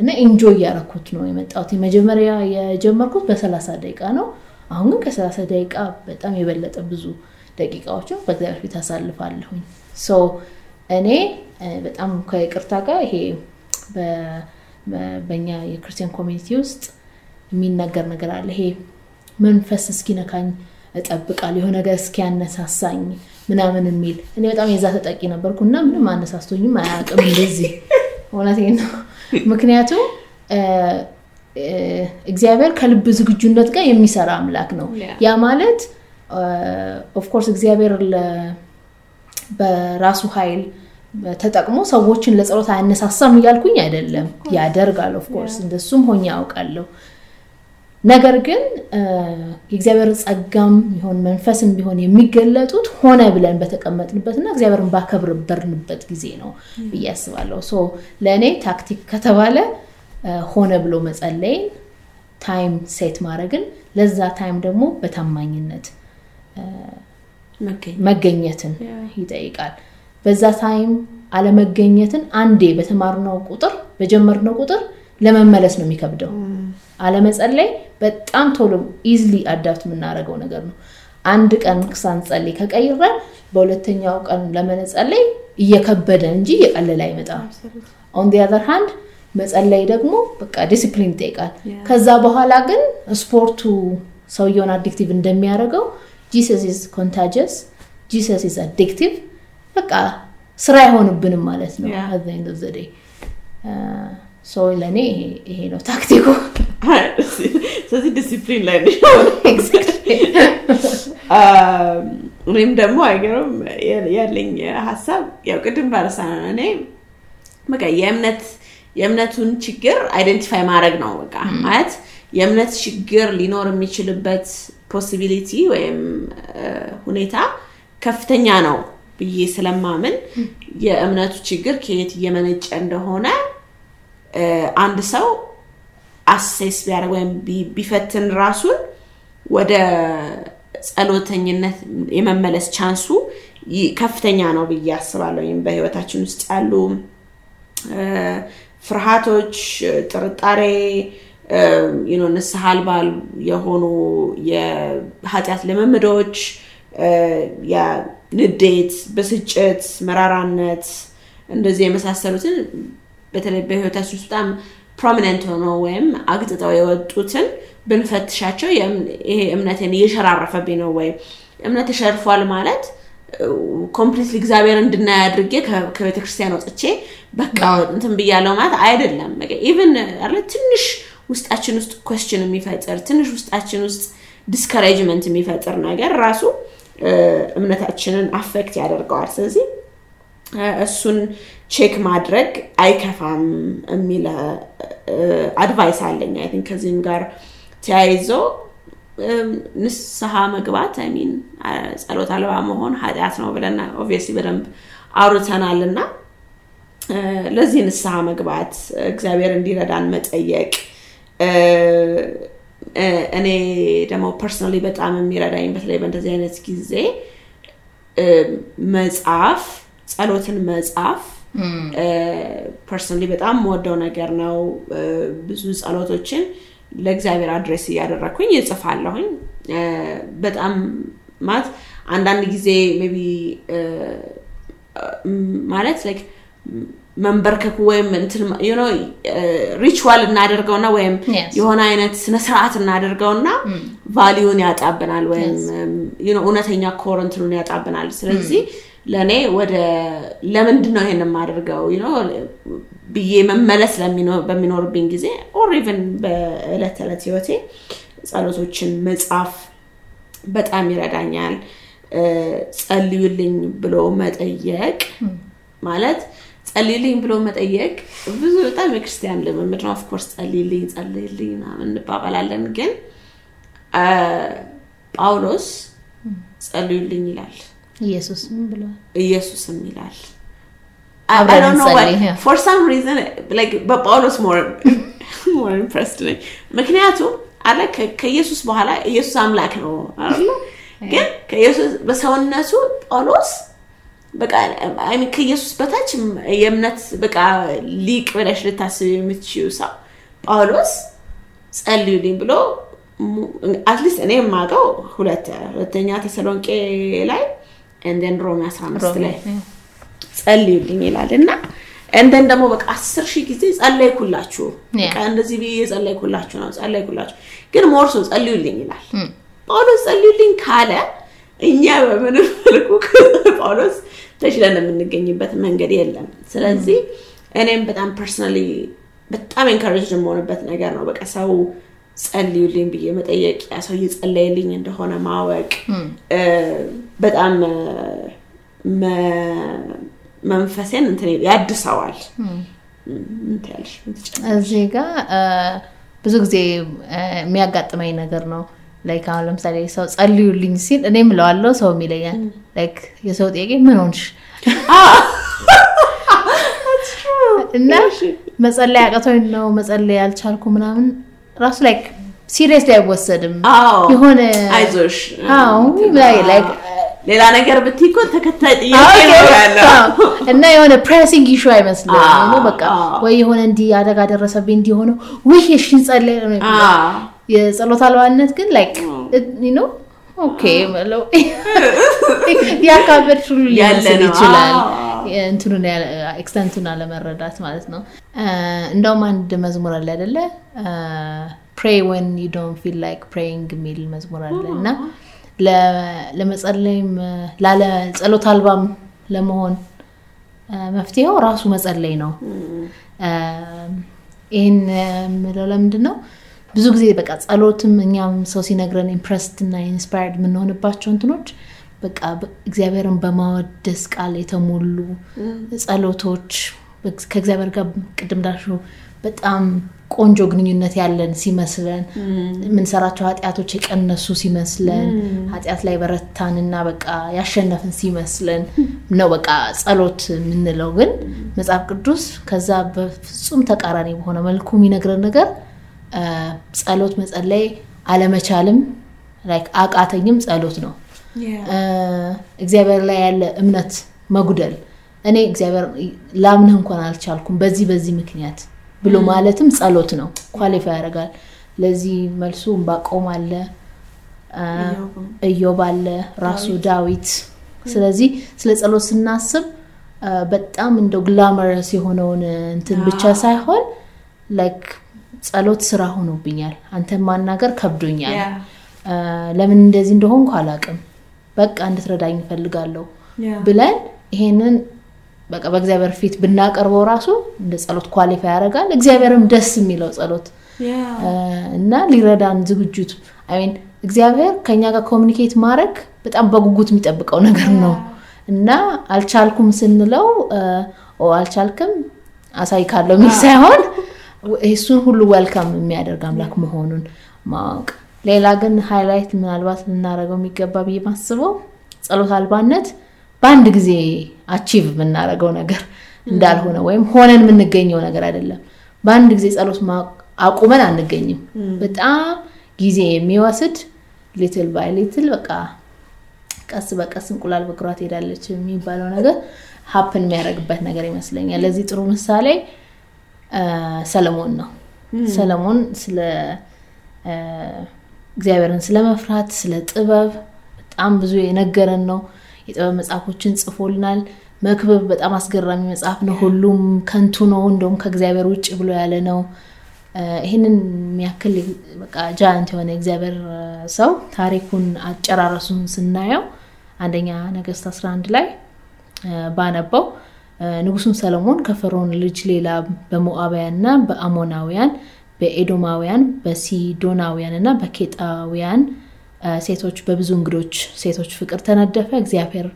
እና enjoy እያረኩት ነው የመጣሁት። መጀመሪያ የጀመርኩት በሰላሳ ደቂቃ ነው። አሁን ግን ከሰላሳ ደቂቃ በጣም የበለጠ ብዙ ደቂቃዎችን በእግዚአብሔር ፊት አሳልፋለሁኝ። እኔ በጣም ከይቅርታ ጋር ይሄ በእኛ የክርስቲያን community ውስጥ የሚነገር ነገር አለ። ይሄ መንፈስ እስኪነካኝ እጠብቃለሁ የሆነ ነገር እስኪያነሳሳኝ ምናምን የሚል። እኔ በጣም የዛ ተጠቂ ነበርኩ እና ምንም አነሳስቶኝም አያውቅም እንደዚህ። እውነቴን ነው። ምክንያቱም እግዚአብሔር ከልብ ዝግጁነት ጋር የሚሰራ አምላክ ነው. yeah። ማለት of course እግዚአብሔር በራሱ ኃይል ተጠቅሞ ሰዎችን ለጸሎት አያነሳሳም እያልኩኝ አይደለም። ያደርጋል of course እንደሱም ሆኜ ያውቃለሁ ነገር ግን የእግዚአብሔር ጸጋም ቢሆን መንፈስም ቢሆን የሚገለጡት ሆነ ብለን በተቀመጥንበት እና እግዚአብሔርን ባከበርንበት ጊዜ ነው ብዬ አስባለሁ። so ለእኔ ታክቲክ ከተባለ ሆነ ብሎ መጸለይን time set ማድረግን ለዛ time ደግሞ በታማኝነት መገኘት። መገኘትን. ይጠይቃል። በዛ time አለመገኘትን አንዴ በተማርነው ቁጥር በጀመርነው ቁጥር ለመመለስ ነው የሚከብደው አለመጸለይ በጣም ቶሎ easily adapt የምናደርገው ነገር ነው። አንድ ቀን ሳንጸልይ ከቀይረን በሁለተኛው ቀን ለመጸለይ እየከበደ እንጂ እየቀለለ አይመጣም። on the other hand መጸለይ ደግሞ በቃ ዲሲፕሊን ይጠይቃል. ከዛ በኋላ ግን ስፖርቱ ሰውየውን addictive እንደሚያደርገው Jesus is contagious Jesus is addictive በቃ ስራ አይሆንብንም ማለት ነው። Yeah. ለእኔ ይሄ- ነው ታክቲኩ ስለዚህ ዲሲፕሊን ላይ እኔም ደግሞ አይገርም ያለኝ ሀሳብ ያው ቅድም ነው እኔ በቃ የእምነት የእምነቱን ችግር identify ማድረግ ነው በቃ ማለት የእምነት ችግር ሊኖር የሚችልበት possibility ወይም ሁኔታ ከፍተኛ ነው ብዬ ስለማምን የእምነቱ ችግር ከየት እየመነጨ እንደሆነ አንድ ሰው assess ቢያደርግ ወይም ቢፈትን ራሱን ወደ ጸሎተኝነት የመመለስ chance ኡ ከፍተኛ ነው ብዬ አስባለሁ። በህይወታችን ውስጥ ያሉ ፍርሃቶች፣ ጥርጣሬ፣ ንስሐ አልባ የሆኑ የኃጢአት ልምምዶች፣ እ፣ የንዴት፣ ብስጭት፣ መራራነት እንደዚህ የመሳሰሉትን በተለይ በህይወታችን በጣም prominent ሆነው ወይም አግጥጠው የወጡትን ብንፈትሻቸው ይሄ እምነትን እየሸራረፈብኝ ነው ወይም እምነት ተሸርፏል ማለት completely እግዚአብሔር እንድናይ አድርጌ ከ- ከቤተ ክርስቲያን ወጥቼ በቃ እንትን ብያለው ማለት አይደለም። even አለ ትንሽ ውስጣችን ውስጥ question የሚፈጥር ትንሽ ውስጣችን ውስጥ discouragement የሚፈጥር ነገር ራሱ እምነታችንን affect ያደርገዋል። ስለዚህ እሱን check ማድረግ አይከፋም የሚል advice አለኝ። I think ከዚህም ጋር ተያይዞ ንስሐ መግባት mean ጸሎት አልባ መሆን ኃጢአት ነው ብለን obviously በደንብ አውርተናል እና ለዚህ ንስሐ መግባት እግዚአብሔር እንዲረዳን መጠየቅ እኔ ደግሞ personally በጣም የሚረዳኝ በተለይ በእንደዚህ አይነት ጊዜ መጻፍ ጸሎትን መጻፍ personally በጣም የምወደው ነገር ነው። ብዙ ጸሎቶችን ለእግዚአብሔር address እያደረግኩኝ እጽፋለሁኝ። በጣም ማለት አንዳንድ ጊዜ be ማለት like መንበርከኩ ወይም ritual እናደርገውና ወይም. የሆነ አይነት ስነስርዓት እናደርገውና value ን ያጣብናል ወይም እውነተኛ core እንትኑን ያጣብናል። ስለዚህ ለእኔ ወደ ለምንድን ነው ይሄን የማደርገው ብዬ መመለስ በሚኖርብኝ ጊዜ or even በዕለት ተዕለት ህይወቴ ጸሎቶችን መጻፍ በጣም ይረዳኛል። ጸልዩልኝ ብሎ መጠየቅ ማለት ጸልይልኝ ብሎ መጠየቅ ብዙ በጣም የክርስቲያን ልምምድ ነው። of course ጸልይልኝ ጸልይልኝ ምናምን እንባባላለን፣ ግን ጳውሎስ ጸልዩልኝ ይላል፣ ኢየሱስ ምን ብለዋል? ኢየሱስም ይላል።. for some reason በጳውሎስ more impressed ነኝ። ምክንያቱም አለ ከ- ከኢየሱስ በኋላ ኢየሱስ አምላክ ነው አይደለ? ግን ከኢየሱስ በሰውነቱ ጳውሎስ በቃ I mean ከኢየሱስ በታች የእምነት በቃ ሊቅ ብለሽ ልታስብ የምትችይው ሰው ጳውሎስ ጸልዩልኝ ብሎ at least እኔ የማውቀው ሁለተኛ ተሰሎንቄ ላይ እንደን ሮሜ 15 ላይ ጸልዩልኝ ይላል እና እንደን ደግሞ በቃ አስር ሺህ ጊዜ ጸለይኩላችሁ. በቃ እንደዚህ ብዬ ጸለይኩላችሁ ነው ጸለይኩላችሁ። ግን more so ጸልዩልኝ ይላል። ጳውሎስ ጸልዩልኝ ካለ እኛ በምንም መልኩ ጳውሎስ ተችለን የምንገኝበት መንገድ የለም። ስለዚህ እኔም በጣም personally በጣም encourage የምሆንበት ነገር ነው። በቃ ሰው ጸልዩልኝ ብዬ መጠየቅ ያ ሰው እየጸለየልኝ እንደሆነ ማወቅ እ፣ በጣም መንፈሴን እንትን ያድሰዋል? እዚህ ጋር እ፣ ብዙ ጊዜ የሚያጋጥመኝ ነገር ነው። like አሁን ለምሳሌ ሰው ጸልዩልኝ ሲል እኔ ምለዋለው ሰው ይለኛል። like የሰው ጥያቄ ምን ሆንሽ? እና መጸለይ አቅቶኝ ነው መጸለይ ያልቻልኩ ምናምን። ራሱ like seriously አይወሰድም የሆነ አይዞሽ ሌላ ነገር ብትይ እኮ ተከታይ ጥያቄ ነው እና የሆነ pressing issue አይመስልም። ነው በቃ ወይ የሆነ እንዲህ አደጋ ደረሰብኝ እንዲሆነው ውይ እሺ እንጸልይ ነው የሚባለው። አዎ። የጸሎት አልባነት ግን like No okay ብለው ያካበድሽ ሁሉ ሊመስል ነው። ይችላል። እንትኑን extent ኡን አለመረዳት ማለት ነው። እንደውም አንድ መዝሙር አለ አይደለ? Pray when you don't feel like praying የሚል መዝሙር አለ እና ለመጸለይም ላለ ጸሎት አልባም ለመሆን መፍትሄው ራሱ መጸለይ ነው። ይህን የምለው ለምንድን ነው ብዙ ጊዜ በቃ ጸሎትም እኛም ሰው ሲነግረን impressed እና inspired የምንሆንባቸው እንትኖች በቃ በ- እግዚአብሔርን በማወደስ ቃል የተሞሉ ጸሎቶች ከእግዚአብሔር ጋር ቅድም እንዳልሽው በጣም ቆንጆ ግንኙነት ያለን ሲመስለን የምንሰራቸው ኃጢአቶች የቀነሱ ሲመስለን ኃጢአት ላይ በረታንና በቃ ያሸነፍን ሲመስለን ነው በቃ ጸሎት የምንለው። ግን መጽሐፍ ቅዱስ ከዛ በፍጹም ተቃራኒ በሆነ መልኩ የሚነግረን ነገር ጸሎት መጸለይ አለመቻልም like አቃተኝም ጸሎት ነው። እግዚአብሔር ላይ ያለ እምነት መጉደል። እኔ እግዚአብሔር ላምንህ እንኳን አልቻልኩም በዚህ በዚህ ምክንያት ብሎ ማለትም ጸሎት ነው። qualify ያደርጋል። ለዚህ መልሱ እምባቆም አለ አ፣ ኢዮብ አለ ራሱ ዳዊት። ስለዚህ ስለ ጸሎት ስናስብ በጣም እንደው glamorous የሆነውን እንትን ብቻ ሳይሆን like ጸሎት ስራ ሆኖብኛል። አንተን ማናገር ከብዶኛል። ለምን እንደዚህ እንደሆንኩ አላውቅም። በቃ እንድትረዳኝ እፈልጋለሁ. ብለን ይሄንን በቃ በእግዚአብሔር ፊት ብናቀርበው ራሱ እንደ ጸሎት qualify ያደርጋል። እግዚአብሔርም ደስ የሚለው ጸሎት እና ሊረዳን ዝግጁት። I mean እግዚአብሔር ከኛ ጋር communicate ማድረግ በጣም በጉጉት የሚጠብቀው ነገር ነው። እና አልቻልኩም ስንለው አልቻልክም አሳይሃለው የሚል ሳይሆን እሱን ሁሉ welcome የሚያደርግ አምላክ መሆኑን ማወቅ። ሌላ ግን highlight ምናልባት ልናደርገው የሚገባ ብዬ ማስበው ጸሎት አልባነት በአንድ ጊዜ achieve የምናደርገው ነገር እንዳልሆነ ወይም ሆነን የምንገኘው ነገር አይደለም። በአንድ ጊዜ ጸሎት አቁመን አንገኝም። በጣም ጊዜ የሚወስድ little by little በቃ ቀስ በቀስ እንቁላል በእግሯ ትሄዳለች የሚባለው ነገር happen የሚያደርግበት ነገር ይመስለኛል። ለዚህ ጥሩ ምሳሌ ሰለሞን ነው። ሰለሞን ስለ እግዚአብሔርን ስለ መፍራት ስለ ጥበብ በጣም ብዙ የነገረን ነው የጥበብ መጽሐፎችን ጽፎልናል። መክብብ በጣም አስገራሚ መጽሐፍ ነው። ሁሉም ከንቱ ነው። እንደውም ከእግዚአብሔር ውጭ ብሎ ያለ ነው። ይህንን የሚያክል በቃ ጃያንት የሆነ እግዚአብሔር ሰው ታሪኩን አጨራረሱን ስናየው አንደኛ ነገስት 11 ላይ ባነበው ንጉሱም ሰለሞን ከፈርዖን ልጅ ሌላ በሞዓባውያንና በአሞናውያን በኤዶማውያን በሲዶናውያን እና በኬጣውያን ሴቶች በብዙ እንግዶች ሴቶች ፍቅር ተነደፈ። እግዚአብሔር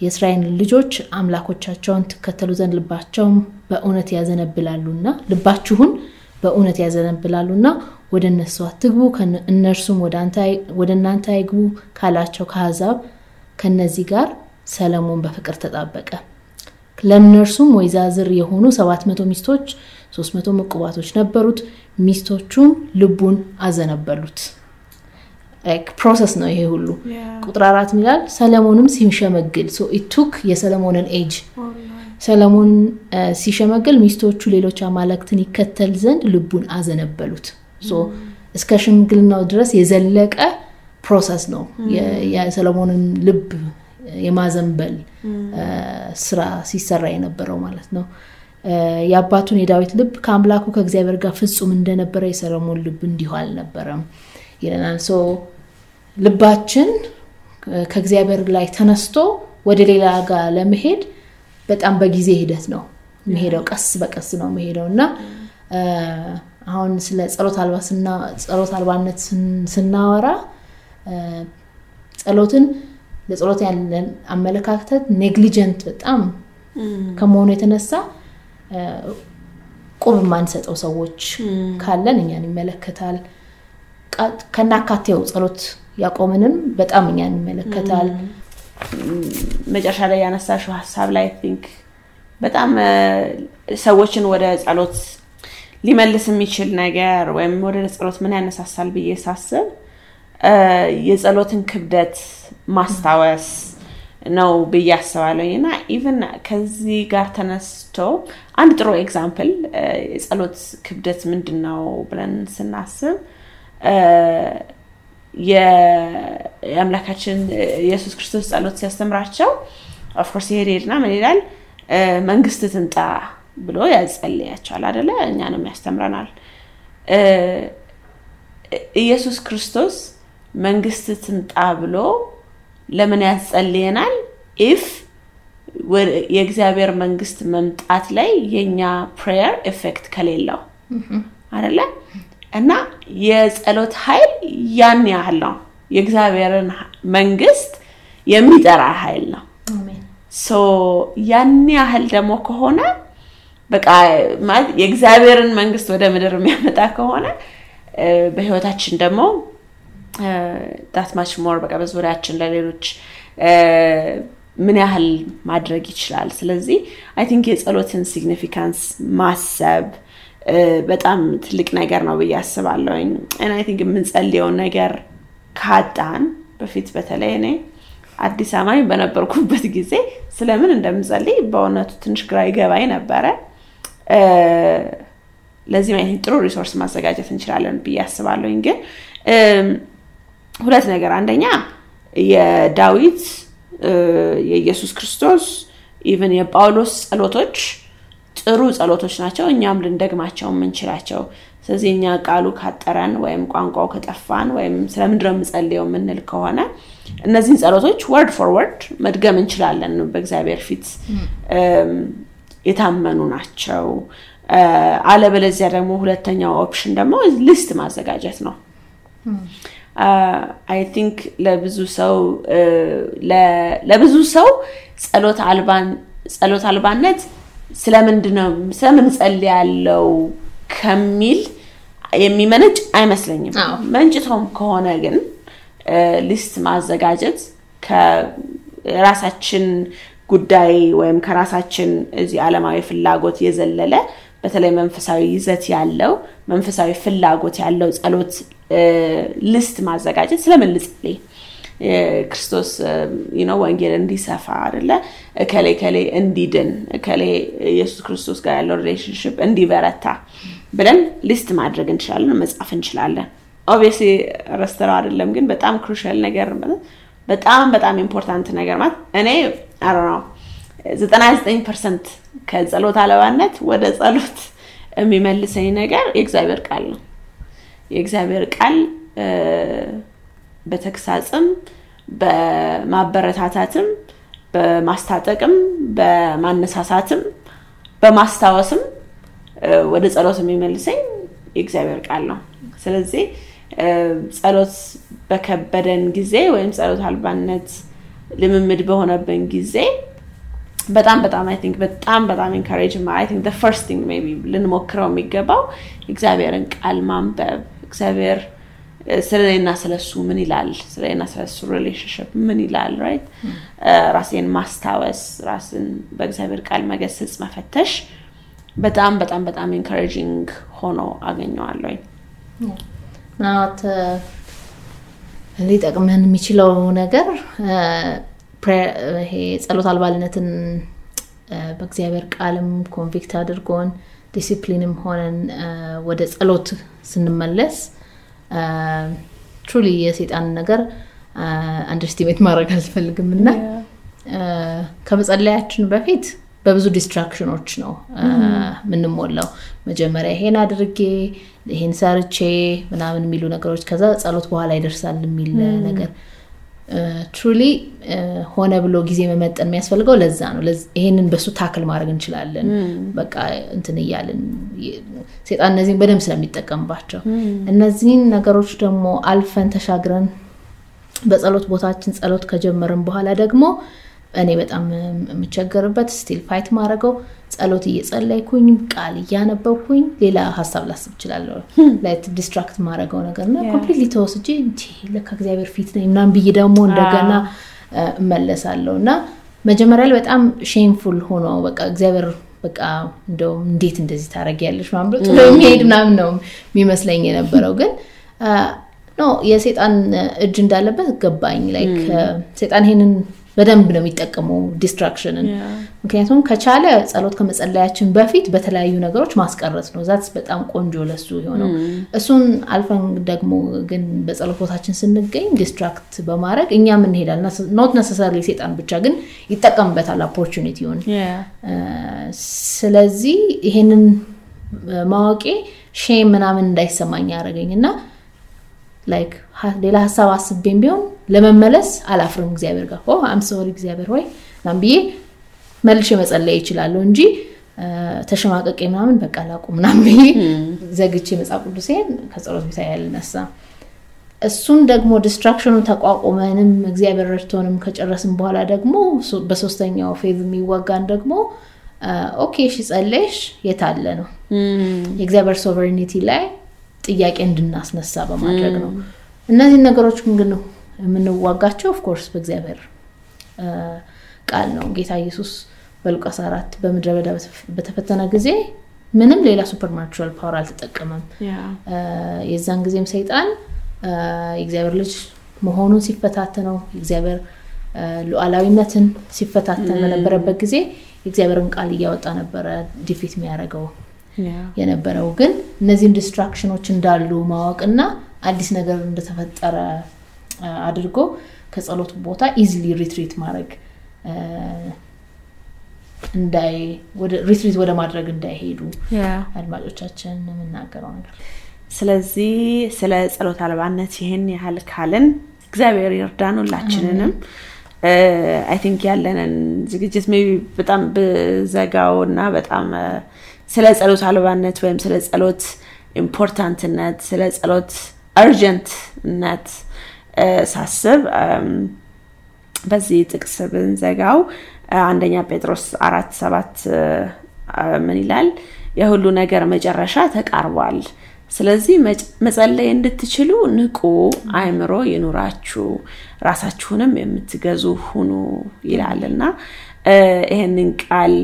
የእስራኤል ልጆች አምላኮቻቸውን ትከተሉ ዘንድ ልባቸውን በእውነት ያዘነብላሉና ልባችሁን በእውነት ያዘነብላሉና ወደ እነሱ አትግቡ እነርሱም ወደ እናንተ አይግቡ ካላቸው ከአሕዛብ ከነዚህ ጋር ሰለሞን በፍቅር ተጣበቀ። ለእነርሱም ወይዛዝር የሆኑ ሰባት መቶ ሚስቶች ሶስት መቶ ምቁባቶች ነበሩት። ሚስቶቹም ልቡን አዘነበሉት process ነው ይሄ ሁሉ. ቁጥር አራት ሚላል ሰለሞንም ሲሸመግል it took የሰለሞንን ኤጅ ሰለሞን አ፣ ሲሸመግል ሚስቶቹ ሌሎች አማልክትን ይከተል ዘንድ ልቡን አዘነበሉት። so እስከ ሽምግልናው ድረስ የዘለቀ process ነው። የ- የሰለሞንን ልብ የማዘንበል አ፣ ስራ ሲሰራ የነበረው ማለት ነው። የአባቱን የዳዊት ልብ ከአምላኩ ከእግዚአብሔር ጋር ፍጹም እንደነበረ የሰለሞን ልብ እንዲሁ አልነበረም። ይለናል። ልባችን ከእግዚአብሔር ላይ ተነስቶ ወደ ሌላ ጋር ለመሄድ በጣም በጊዜ ሂደት ነው የሚሄደው፣ ቀስ በቀስ ነው የሚሄደው እና አሁን ስለ ጸሎት አልባነት ስናወራ ጸሎትን ለጸሎት ያለን አመለካከት negligent በጣም ከመሆኑ የተነሳ ቁብ የማንሰጠው ሰዎች ካለን እኛን ይመለከታል። ከናካቴው ጸሎት ያቆምንም በጣም እኛን ይመለከታል። መጨረሻ ላይ ያነሳሽው ሀሳብ ላይ I think በጣም ሰዎችን ወደ ጸሎት ሊመልስ የሚችል ነገር ወይም ወደ ጸሎት ምን ያነሳሳል ብዬ ሳስብ የጸሎትን ክብደት ማስታወስ ነው ብዬ አስባለሁ እና even ከዚህ ጋር ተነስቶ አንድ ጥሩ example የጸሎት ክብደት ምንድን ነው ብለን ስናስብ የአምላካችን ኢየሱስ ክርስቶስ ጸሎት ሲያስተምራቸው of course ይሄድ ሄድና ምን ይላል? መንግስት ትምጣ ብሎ ያጸልያቸዋል አደለ እኛንም ያስተምረናል። ኢየሱስ ክርስቶስ መንግስት ትምጣ ብሎ ለምን ያጸልየናል? if የእግዚአብሔር መንግስት መምጣት ላይ የኛ prayer effect ከሌለው አደለ እና የጸሎት ኃይል ያን ያህል ነው። የእግዚአብሔርን መንግስት የሚጠራ ኃይል ነው። ያን ያህል ደግሞ ከሆነ በቃ ማለት የእግዚአብሔርን መንግስት ወደ ምድር የሚያመጣ ከሆነ በህይወታችን ደግሞ that much more በቃ በዙሪያችን ለሌሎች ምን ያህል ማድረግ ይችላል። ስለዚህ I think የጸሎትን significance ማሰብ በጣም ትልቅ ነገር ነው ብዬ አስባለሁኝ። I think የምንጸልየውን ነገር ካጣን በፊት በተለይ እኔ አዲስ አማኝ በነበርኩበት ጊዜ ስለምን እንደምጸልይ በእውነቱ ትንሽ ግራ ይገባኝ ነበረ። ለዚህም አይ ጥሩ resource ማዘጋጀት እንችላለን ብዬ አስባለሁኝ። ግን ሁለት ነገር። አንደኛ የዳዊት የኢየሱስ ክርስቶስ even የጳውሎስ ጸሎቶች ጥሩ ጸሎቶች ናቸው። እኛም ልንደግማቸው የምንችላቸው። ስለዚህ እኛ ቃሉ ካጠረን ወይም ቋንቋው ከጠፋን ወይም ስለምንድነው የምጸልየው የምንል ከሆነ እነዚህን ጸሎቶች word for word መድገም እንችላለን በእግዚአብሔር ፊት። የታመኑ ናቸው። አለበለዚያ ደግሞ ሁለተኛው option ደግሞ list ማዘጋጀት ነው። I think ለብዙ ሰው ለብዙ ሰው ጸሎት አልባነት ስለምንድነው ስለምን ጸልያለው ከሚል የሚመነጭ አይመስለኝም። መንጭቶም ከሆነ ግን list ማዘጋጀት ከራሳችን ጉዳይ ወይም ከራሳችን እዚህ ዓለማዊ ፍላጎት የዘለለ በተለይ መንፈሳዊ ይዘት ያለው መንፈሳዊ ፍላጎት ያለው ጸሎት list ማዘጋጀት ስለምን ልጸልይ የክርስቶስ ወንጌል እንዲሰፋ አደለ እከሌ እከሌ እንዲድን እከሌ ኢየሱስ ክርስቶስ ጋር ያለው relationship እንዲበረታ ብለን list ማድረግ እንችላለን መጻፍ እንችላለን። obviously ረስተነው አይደለም ግን በጣም crucial ነገር በጣም በጣም important ነገር ማለት እኔ አሮ ነው ዘጠና ዘጠኝ percent ከጸሎት አልባነት ወደ ጸሎት የሚመልሰኝ ነገር የእግዚአብሔር ቃል ነው። የእግዚአብሔር ቃል በተግሳጽም በማበረታታትም በማስታጠቅም በማነሳሳትም በማስታወስም ወደ ጸሎት የሚመልሰኝ የእግዚአብሔር ቃል ነው። ስለዚህ ጸሎት በከበደን ጊዜ ወይም ጸሎት አልባነት ልምምድ በሆነብን ጊዜ በጣም በጣም I think በጣም በጣም encourage I think first thing ልንሞክረው የሚገባው እግዚአብሔርን ቃል ማንበብ እግዚአብሔር ስለኔና ስለሱ ምን ይላል? ስለኔና ስለሱ relationship ምን ይላል? right ራሴን ማስታወስ ራስን በእግዚአብሔር ቃል መገሰጽ መፈተሽ በጣም በጣም በጣም encouraging ሆኖ አገኘዋለው ምናልባት ሊጠቅመን የሚችለው ነገር ይሄ ጸሎት አልባነትን በእግዚአብሔር ቃልም convict አድርጎን ዲሲፕሊንም ሆነን ወደ ጸሎት ስንመለስ truly የሴጣን ነገር underestimate ማድረግ አልፈልግም እና ከመጸለያችን በፊት በብዙ distraction ኖች ነው የምንሞላው። መጀመሪያ ይሄን አድርጌ ይሄን ሰርቼ ምናምን የሚሉ ነገሮች ከዛ ጸሎት በኋላ ይደርሳል የሚል ነገር truly ሆነ ብሎ ጊዜ መመጠን የሚያስፈልገው ለዛ ነው። ይሄንን በሱ tackle ማድረግ እንችላለን። በቃ እንትን እያልን ሴጣን እነዚህን በደንብ ስለሚጠቀምባቸው እነዚህን ነገሮች ደግሞ አልፈን ተሻግረን በጸሎት ቦታችን ጸሎት ከጀመርን በኋላ ደግሞ እኔ በጣም የምቸገርበት still fight ማድረገው ጸሎት እየጸለይኩኝ ቃል እያነበብኩኝ ሌላ ሀሳብ ላስብ እችላለሁ። like distract ማድረገው ነገር እና completely ተወስጄ ለካ እግዚአብሔር ፊት ነኝ ምናምን ብዬ ደግሞ እንደገና እመለሳለሁ። እና መጀመሪያ ላይ በጣም shameful ሆኖ በቃ እግዚአብሔር በቃ እንደውም እንዴት እንደዚህ ታደርጊያለሽ ምናምን ጥሎ የሚሄድ ምናምን ነው የሚመስለኝ የነበረው። ግን no የሴጣን እጅ እንዳለበት ገባኝ። like ሴጣን ይሄንን በደንብ ነው የሚጠቀመው distraction ን። ምክንያቱም ከቻለ ጸሎት ከመጸለያችን በፊት በተለያዩ ነገሮች ማስቀረት ነው። that በጣም ቆንጆ ለሱ የሆነው እሱን አልፈን ደግሞ ግን በጸሎት ቦታችን ስንገኝ distract በማድረግ እኛም እንሄዳል። not necessary ሴጣን ብቻ ግን ይጠቀምበታል opportunity ውን። ስለዚህ ይሄንን ማወቄ shame ምናምን እንዳይሰማኝ ያደረገኝ እና like ሌላ ሀሳብ አስቤም ቢሆን ለመመለስ አላፍርም። እግዚአብሔር ጋር I'm sorry እግዚአብሔር ወይ ናም ብዬ መልሼ መጸለይ እችላለሁ እንጂ ተሸማቀቄ ምናምን በቃ ላቁ ምናምን ብዬ ዘግቼ መጽሐፍ ቅዱሴን ከጸሎት ቦታ ያልነሳ እሱን ደግሞ distraction ኑን ተቋቁመንም እግዚአብሔር ረድቶንም ከጨረስን በኋላ ደግሞ በሶስተኛው phase የሚወጋን ደግሞ okay እሺ ጸለይሽ የታለ ነው? የእግዚአብሔር sovereignty ላይ ጥያቄ እንድናስነሳ በማድረግ ነው። እነዚህን ነገሮች ግን የምንዋጋቸው of course በእግዚአብሔር ቃል ነው። ጌታ ኢየሱስ በሉቃስ አራት በምድረ በዳ በተፈተነ ጊዜ ምንም ሌላ supernatural power አልተጠቀመም። የዛን ጊዜም ሰይጣን የእግዚአብሔር ልጅ መሆኑን ሲፈታተነው የእግዚአብሔር ሉዓላዊነትን ሲፈታተን በነበረበት ጊዜ የእግዚአብሔርን ቃል እያወጣ ነበረ defeat የሚያደርገው የነበረው ግን እነዚህን distraction ኖች እንዳሉ ማወቅና አዲስ ነገር እንደተፈጠረ አድርጎ ከጸሎት ቦታ easily retreat ማድረግ እንዳይ retreat ወደ ማድረግ እንዳይሄዱ አድማጮቻችን የምናገረው ነገር። ስለዚህ ስለ ጸሎት አልባነት ይህን ያህል ካልን እግዚአብሔር ይርዳን ሁላችንንም። I think ያለንን ዝግጅት maybe በጣም ብዘጋው እና በጣም ስለ ጸሎት አልባነት ወይም ስለ ጸሎት important ነት ስለ ጸሎት urgent ነት ሳስብ በዚህ ጥቅስ ብንዘጋው አንደኛ ጴጥሮስ አራት ሰባት ምን ይላል? የሁሉ ነገር መጨረሻ ተቃርቧል። ስለዚህ መጸለይ እንድትችሉ ንቁ አእምሮ ይኑራችሁ፣ ራሳችሁንም የምትገዙ ሁኑ ይላልና ይህንን ቃል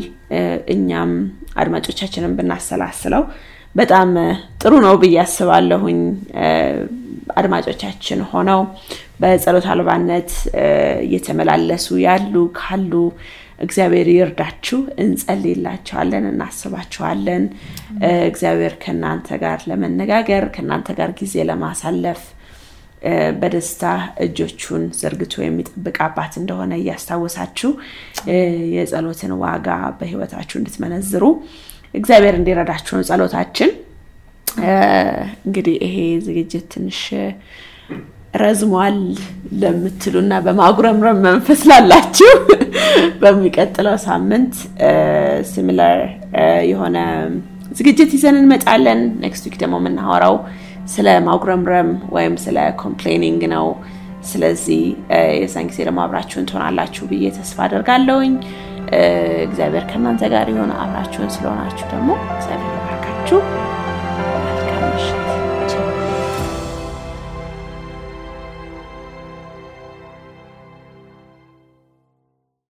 እኛም አድማጮቻችንን ብናሰላስለው በጣም ጥሩ ነው ብዬ አስባለሁኝ። አድማጮቻችን ሆነው በጸሎት አልባነት እየተመላለሱ ያሉ ካሉ እግዚአብሔር ይርዳችሁ። እንጸልይላቸዋለን፣ እናስባቸዋለን። እግዚአብሔር ከእናንተ ጋር ለመነጋገር ከእናንተ ጋር ጊዜ ለማሳለፍ በደስታ እጆቹን ዘርግቶ የሚጠብቅ አባት እንደሆነ እያስታወሳችሁ የጸሎትን ዋጋ በሕይወታችሁ እንድትመነዝሩ እግዚአብሔር እንዲረዳችሁ ነው ጸሎታችን። እንግዲህ ይሄ ዝግጅት ትንሽ ረዝሟል ለምትሉ እና በማጉረምረም መንፈስ ላላችሁ በሚቀጥለው ሳምንት similar የሆነ ዝግጅት ይዘን እንመጣለን። next week ደግሞ የምናወራው ስለ ማጉረምረም ወይም ስለ complaining ነው። ስለዚህ የዛን ጊዜ ደግሞ አብራችሁን ትሆናላችሁ ብዬ ተስፋ አደርጋለሁኝ። እግዚአብሔር ከእናንተ ጋር የሆነ አብራችሁን ስለሆናችሁ ደግሞ እግዚአብሔር ይባርካችሁ።